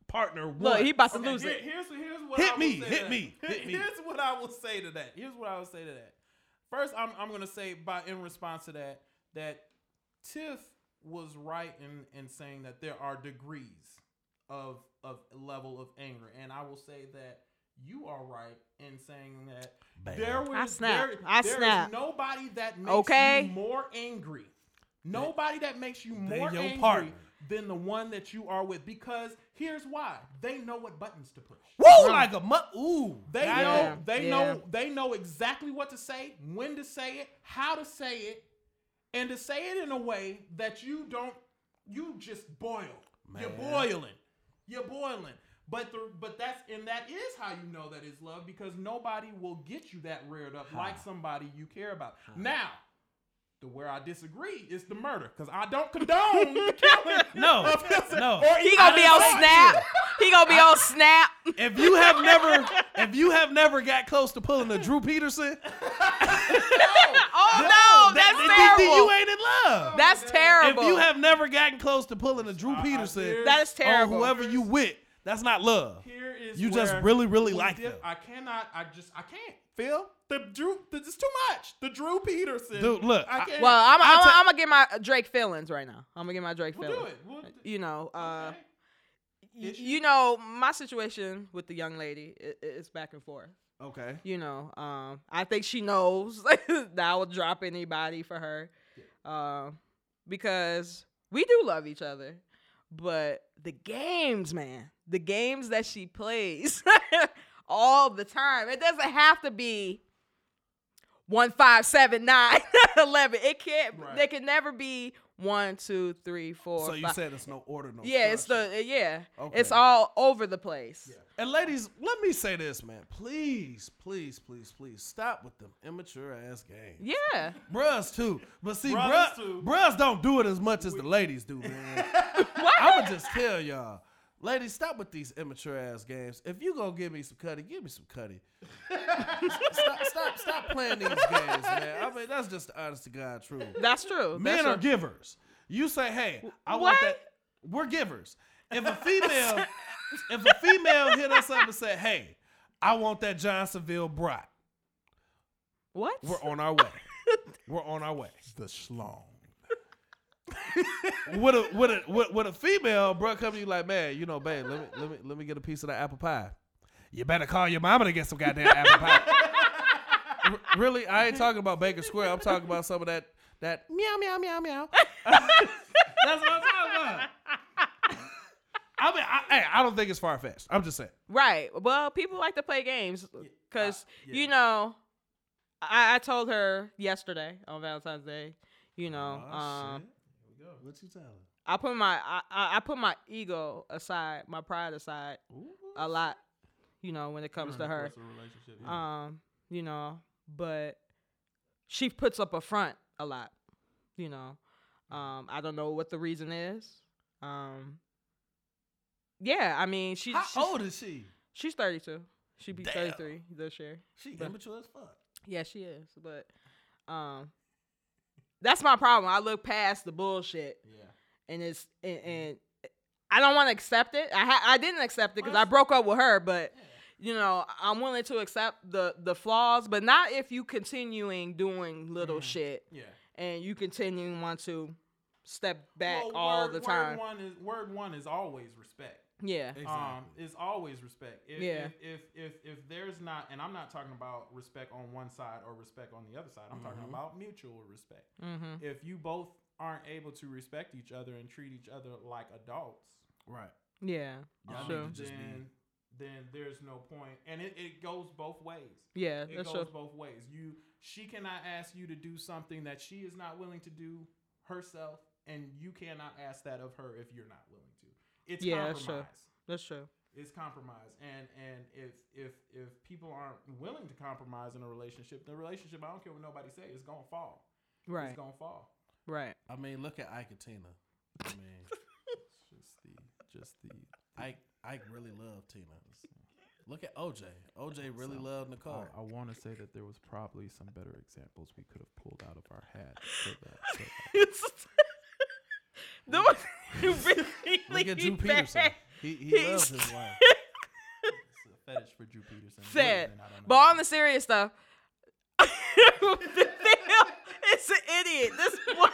partner, Look, once, he about to Okay, lose here- it. Here's, here's what Hit I will me, say hit to that. me, [LAUGHS] hit me. Here's what I will say to that. Here's what I will say to that. First, I'm, I'm gonna say by in response to that that Tiff was right in, in saying that there are degrees of of level of anger, and I will say that you are right in saying that Bam. there was I snap. there- I there is snap. nobody that makes Okay. you more angry. Nobody that makes you more angry partner. than the one that you are with because here's why they know what buttons to push. Woo, uh-huh. like a mu- ooh. They goddamn. know they yeah. know they know exactly what to say, when to say it, how to say it, and to say it in a way that you don't you just boil. You're boiling. You're boiling. But the but that's and that is how you know that is love because nobody will get you that reared up like somebody you care about. Now, the where I disagree is the murder because I don't condone the [LAUGHS] killing. [LAUGHS] No, of innocent- no. or He even gonna be on snap. He gonna be on snap. If you have never, [LAUGHS] if you have never got close to pulling a Drew Peterson, Oh no, that- that's then terrible. you ain't in love. That's terrible. If you have never gotten close to pulling a Drew I- I Peterson, did. that is or terrible. whoever you with, That's not love. Here is You just really, really like dip- them. I cannot. I just. I can't. Phil, the Drew. The, it's too much. The Drew Peterson. Dude, look, I I- can't. Well, I'm, I'll I'm, ta- I'm gonna get my Drake feelings right now. I'm gonna get my Drake we'll feelings. do it. We'll, You know, uh, okay. y- you know, my situation with the young lady i- i- is back and forth. Okay. You know, um, I think she knows [LAUGHS] that I would drop anybody for her, um, because we do love each other. But the games, man, the games that she plays [LAUGHS] all the time, it doesn't have to be one, five, seven, nine, [LAUGHS] eleven. It can't. Right. They can never be one, two, three, four. So you five. said it's no order, no. yeah, it's the yeah, Okay. it's all over the place. And ladies, let me say this, man. Please, please, please, please stop with them immature ass games. Yeah. Bruhs too. But see, Brothers bruh, bruhs don't do it as much as the ladies do, man. [LAUGHS] I'ma just tell y'all. Ladies, stop with these immature ass games. If you gonna give me some cutty, give me some cutty. [LAUGHS] stop, stop, stop playing these games, man. I mean, that's just the honest to God truth. That's true. Men That's are true. givers. You say, hey, I What? want that. We're givers. If a female, [LAUGHS] if a female hit us up and said, hey, I want that Johnsonville brat, What? we're on our way. [LAUGHS] we're on our way. the schlong. with a with a with, with a female, bro, come to you like, man, you know, babe, let me let me let me get a piece of that apple pie. You better call your mama to get some goddamn apple pie. [LAUGHS] R- really, I ain't talking about Baker Square. I'm talking about some of that that meow meow meow meow. [LAUGHS] That's what I'm talking about. I mean, I, hey, I don't think it's far fetched. I'm just saying. Right. Well, people like to play games because yeah. you know, I, I told her yesterday on Valentine's Day. You know, Oh, um, What you telling? I put my I, I I put my ego aside, my pride aside a lot. You know, when it comes to her. Um, you know, but she puts up a front a lot. You know, um, I don't know what the reason is. Um, yeah, I mean, she, How she's, old is she? she's thirty two. She be thirty three this year. She But- immature as fuck. Yeah, she is. But um, that's my problem. I look past the bullshit, Yeah. and it's and, and I don't want to accept it. I ha- I didn't accept it because I broke up with her, but you know I'm willing to accept the the flaws, but not if you continuing doing little shit Yeah. and you continuing want to step back Well, all word, the time. Word one is word one is always respect. Yeah, Um, is always respect. If, Yeah. If, if if if there's not, and I'm not talking about respect on one side or respect on the other side. I'm talking about mutual respect. mm-hmm. If you both aren't able to respect each other and treat each other like adults, Right. yeah, Y'all true. need to just be- then then there's no. And it, it goes both ways. Yeah, It that's goes true. both ways. You she cannot ask you to do something that she is not willing to do herself, and you cannot ask that of her if you're not willing to. It's Yeah, that's compromise. true. That's true. It's compromise. And and if if if people aren't willing to compromise in a relationship, the relationship, I don't care what nobody say, it's gonna fall. Right, It's gonna fall. right. I mean, look at Ike and Tina. I mean, it's [LAUGHS] just the just the Ike Ike really loved Tina. Look at OJ. OJ really loved Nicole. I want to say that there was probably some better examples we could have pulled out of our hat. [LAUGHS] For that, [LAUGHS] the one [LAUGHS] you really Look at Drew Peterson. He he loves his wife. it's a fetish for Drew Peterson. Sad. And I don't know. But on the serious stuff, [LAUGHS] Phil is an idiot. This boy,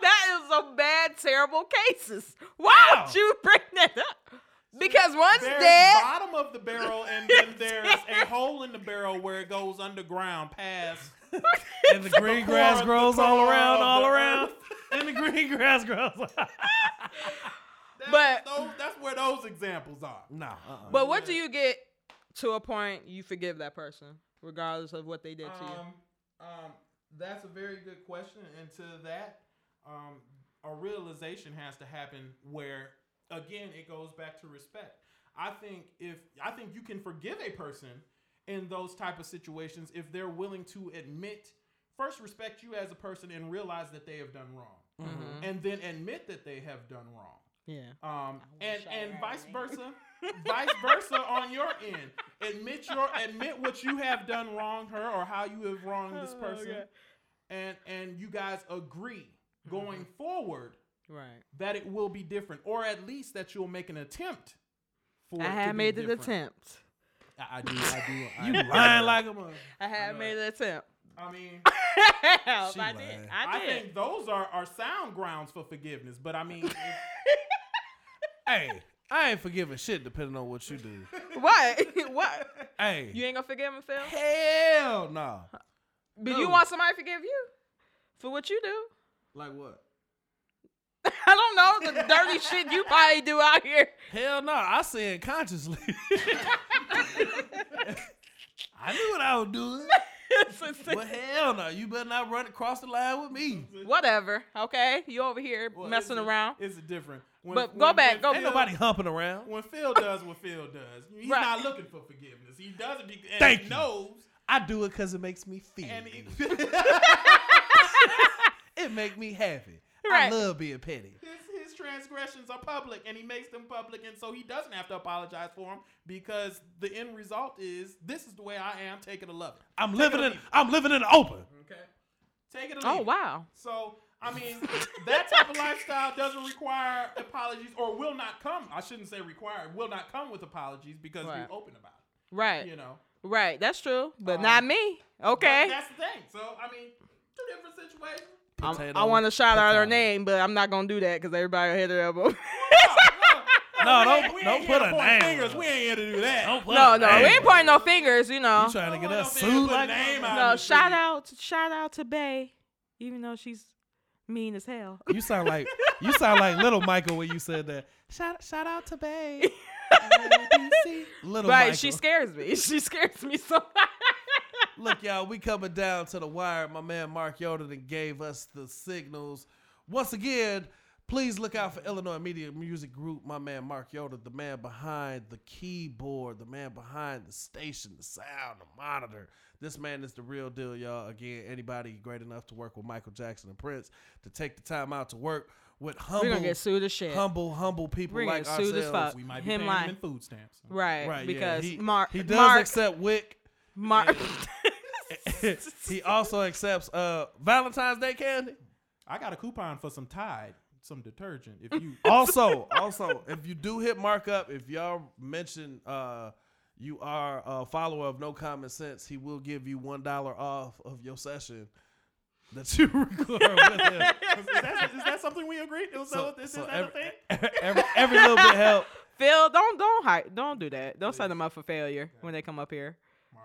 that is some bad, terrible cases. Why would you bring that up? Because one's There's dead. bottom of the barrel, and [LAUGHS] then there's a hole in the barrel where it goes underground past. And the green grass grows all around, all around. And the green grass grows. [LAUGHS] But- those, that's where those examples are. no. Uh-uh. But what do you get to a point you forgive that person, regardless of what they did to you? Um, um, that's a very good question, and to that, um, a realization has to happen where, again, it goes back to respect. I think if I think you can forgive a person in those type of situations if they're willing to admit first respect you as a person and realize that they have done wrong, Mhm. and then admit that they have done wrong. Yeah. Um, and and vice any. versa, [LAUGHS] vice versa on your end. Admit your admit what you have done wrong her or how you have wronged this Oh, person, okay. and and you guys agree going Mm-hmm. forward Right. that it will be different, or at least that you'll make an attempt for I it to had be made an different. attempt. I, I do. I do. I You do. lying like a mother. I had know made an attempt. I mean, [LAUGHS] I did. lying. I I did. think those are, are sound grounds for forgiveness. But I mean, if- [LAUGHS] Hey, I ain't forgiving shit depending on what you do. what? [LAUGHS] what? Hey, You ain't gonna forgive him, Phil? hell no. But you want somebody to forgive you for what you do? Like what? [LAUGHS] I don't know the dirty shit you probably do out here. Hell no. I sin consciously. [LAUGHS] I knew what I was doing. [LAUGHS] But hell no, you better not run across the line with me. Whatever. Okay, you over here well, messing it's a- around. It's a different. When, But go back, go- Ain't nobody humping around. When Phil does what Phil does, he's Right. not looking for forgiveness. He does it because Thank he you. knows. I do it because it makes me feel. And he, it make me happy. I Right. love being petty. his, his transgressions are public, and he makes them public, and so he doesn't have to apologize for them because the end result is this is the way I am. Take it or love it. I'm Take living it in I'm living in the open. Okay. Take it or leave Oh it. wow. So I mean, that type of lifestyle doesn't require apologies, or will not come. I shouldn't say require. Will not come with apologies because Right. you're open about it. Right. You know. Right. That's true. But Um, not me. Okay. that's the thing. So I mean, two different situations. I'm- Potato, I want to shout out her name, but I'm not gonna do that because everybody will hit her up. No, [LAUGHS] don't- ain't- we don't put here to a name Fingers. We ain't here to do that. Don't put no, a no, we ain't on pointing no fingers. You know. You trying to get us sued a like name out. No, shout street. out, shout out to Bay, even though she's mean as hell. You sound like you sound like little Michael when you said that. Shout shout out to Babe. [LAUGHS] little Right, Michael. she scares me. [LAUGHS] She scares me so. Look, y'all, we coming down to the wire. My man Mark Yoder then gave us the signals. Once again, please look out for Illinois Media Music Group. My man Mark Yoder, the man behind the keyboard, the man behind the station, the sound, the monitor. This man is the real deal, y'all. Again, anybody great enough to work with Michael Jackson and Prince to take the time out to work with We're humble, gonna get sued as shit. humble, humble people We're gonna like get sued as ourselves. fuck. We might be Him paying lying. him in food stamps. Right, Right, yeah. because he, Mark, he does Mark, accept WIC. Mark. [LAUGHS] he also accepts uh Valentine's Day candy. I got a coupon for some Tide, some detergent. If you [LAUGHS] Also, also, if you do hit Mark up, if y'all mention uh you are a follower of No Common Sense, he will give you one dollar off of your session that you [LAUGHS] record with him. is, that, is that something we agreed? Is, So- that, is, so that every, a thing? every every little bit help. Phil, don't don't hype, don't do that. Don't set them up for failure when they come up here.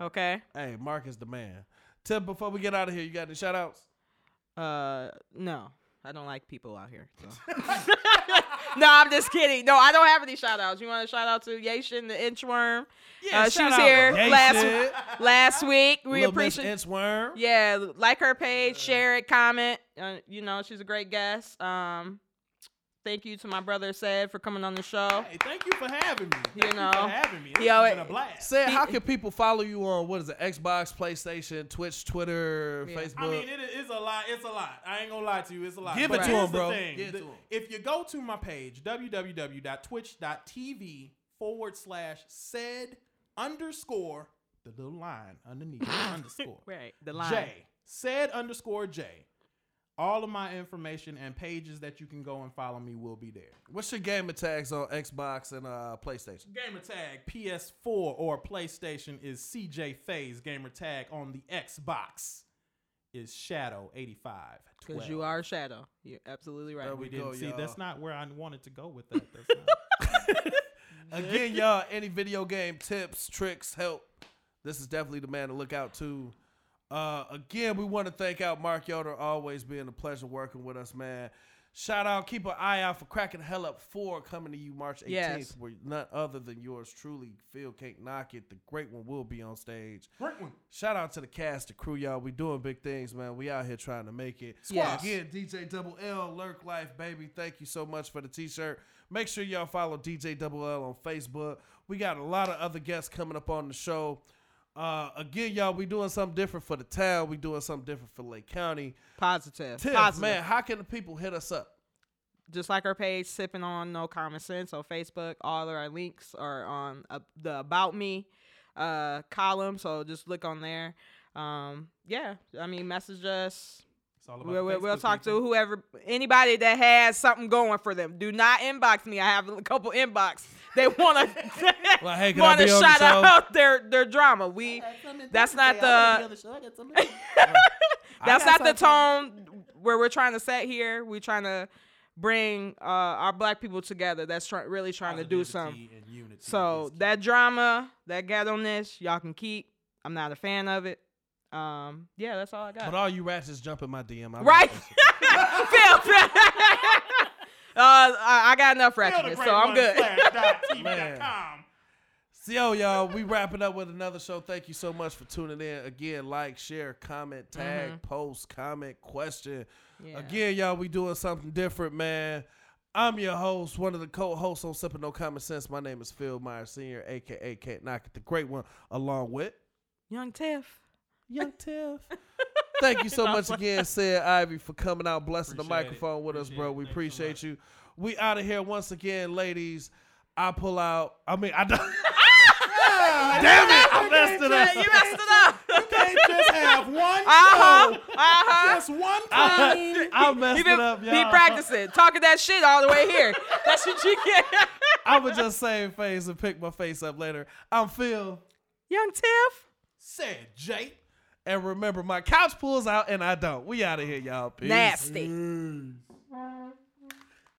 Okay. Hey, Mark is the man. Tim, before we get out of here, you got any shout outs? Uh, no, I don't like people out here. So. [LAUGHS] no, I'm just kidding. No, I don't have any shout outs. You want to shout out to Yashin the inchworm? Yeah, Uh, she was here last last week. We Little Miss appreciate. Inchworm. Yeah, like her page, share it, comment. Uh, you know, she's a great guest. Um, thank you to my brother Sid for coming on the show. Hey, thank you for having me. You Thank know, for having me. This he has been a blast. Say, He- how can people follow you on what is it? Xbox, PlayStation, Twitch, Twitter, Yeah. Facebook. I mean, it is a lot. It's a lot. I ain't gonna lie to you. It's a lot. Give But it to him, bro. thing. Give it The- to him. If you go to my page, www.twitch.tv forward slash Sid underscore the little line underneath [LAUGHS] underscore Right, the line. J Sid underscore J. All of my information and pages that you can go and follow me will be there. What's your gamer tags on Xbox and uh, PlayStation? Gamer tag PS4 or PlayStation is CJ Phase. Gamer tag on the Xbox is Shadow 85. Because you are shadow. You're absolutely right. There We we didn't go, see. y'all. That's not where I wanted to go with that. That's not. [LAUGHS] Again, y'all, any video game tips, tricks, help, this is definitely the man to look out to. Uh, again, we want to thank out Mark Yoder, always being a pleasure working with us, man. Shout out, keep an eye out for Cracking Hell Up 4 coming to you March 18th, Yes. where none other than yours truly, Phil Can't Knock It. The great one will be on stage. Great one. Shout out to the cast, the crew, y'all. We doing big things, man. We out here trying to make it. Yes. Again, DJ Double L, Lurk Life, baby. Thank you so much for the t-shirt. Make sure y'all follow DJ Double L on Facebook. We got a lot of other guests coming up on the show. Uh, again, y'all, we doing something different for the town. We doing something different for Lake County. Positive. Tiff, Positive. man, how can the people hit us up? Just like our page, Sipping on No Common Sense on Facebook. All of our links are on uh, the About Me uh, column. So just look on there. Um, yeah, I mean, message us. It's all about We'll, we'll, we'll talk people. to whoever, anybody that has something going for them. Do not inbox me. I have a couple inbox. They want to [LAUGHS] [LAUGHS] Like, hey, I want to be on the shout show? out their their drama. We that's [LAUGHS] not the that's not the tone where we're trying to set here. We're trying to bring uh, our black people together. That's try- really trying to do something. Positivity and unity So is key. that drama, that ghetto-ness, y'all can keep. I'm not a fan of it. Um, yeah, that's all I got. But all you ratchets jump in my DM. I'm Right. not- Phil, [LAUGHS] uh, I, I got enough Feel the ratchetness, so I'm good. slash dot TV dot Man. com. So, yo, y'all, we wrapping up with another show. Thank you so much for tuning in. Again, like, share, comment, tag, mm-hmm. post, comment, question. Yeah. Again, y'all, we doing something different, man. I'm your host, one of the co-hosts on Sipping No Common Sense. My name is Phil Myers Sr., aka Can't Knock It, the great one, along with Young Tiff. Young [LAUGHS] Tiff. Thank you so much again, Sid Ivy, for coming out, blessing the Appreciate it. microphone with us, bro. We Thanks so appreciate much. you. We out of here once again, ladies. I pull out. I mean, I [LAUGHS] don't. Damn it! I messed it Yeah, up. you messed it up. You can't just have one [LAUGHS] Uh-huh. Uh-huh. Just one I, clean. [LAUGHS] I messed He it been up, y'all. he practicing, talking that shit all the way here. [LAUGHS] That's what you get. I would just save face and pick my face up later. I'm Phil. Young Tiff. Said Jay. And remember, my couch pulls out and I don't. We out of here, y'all. Peace. Nasty. Mm.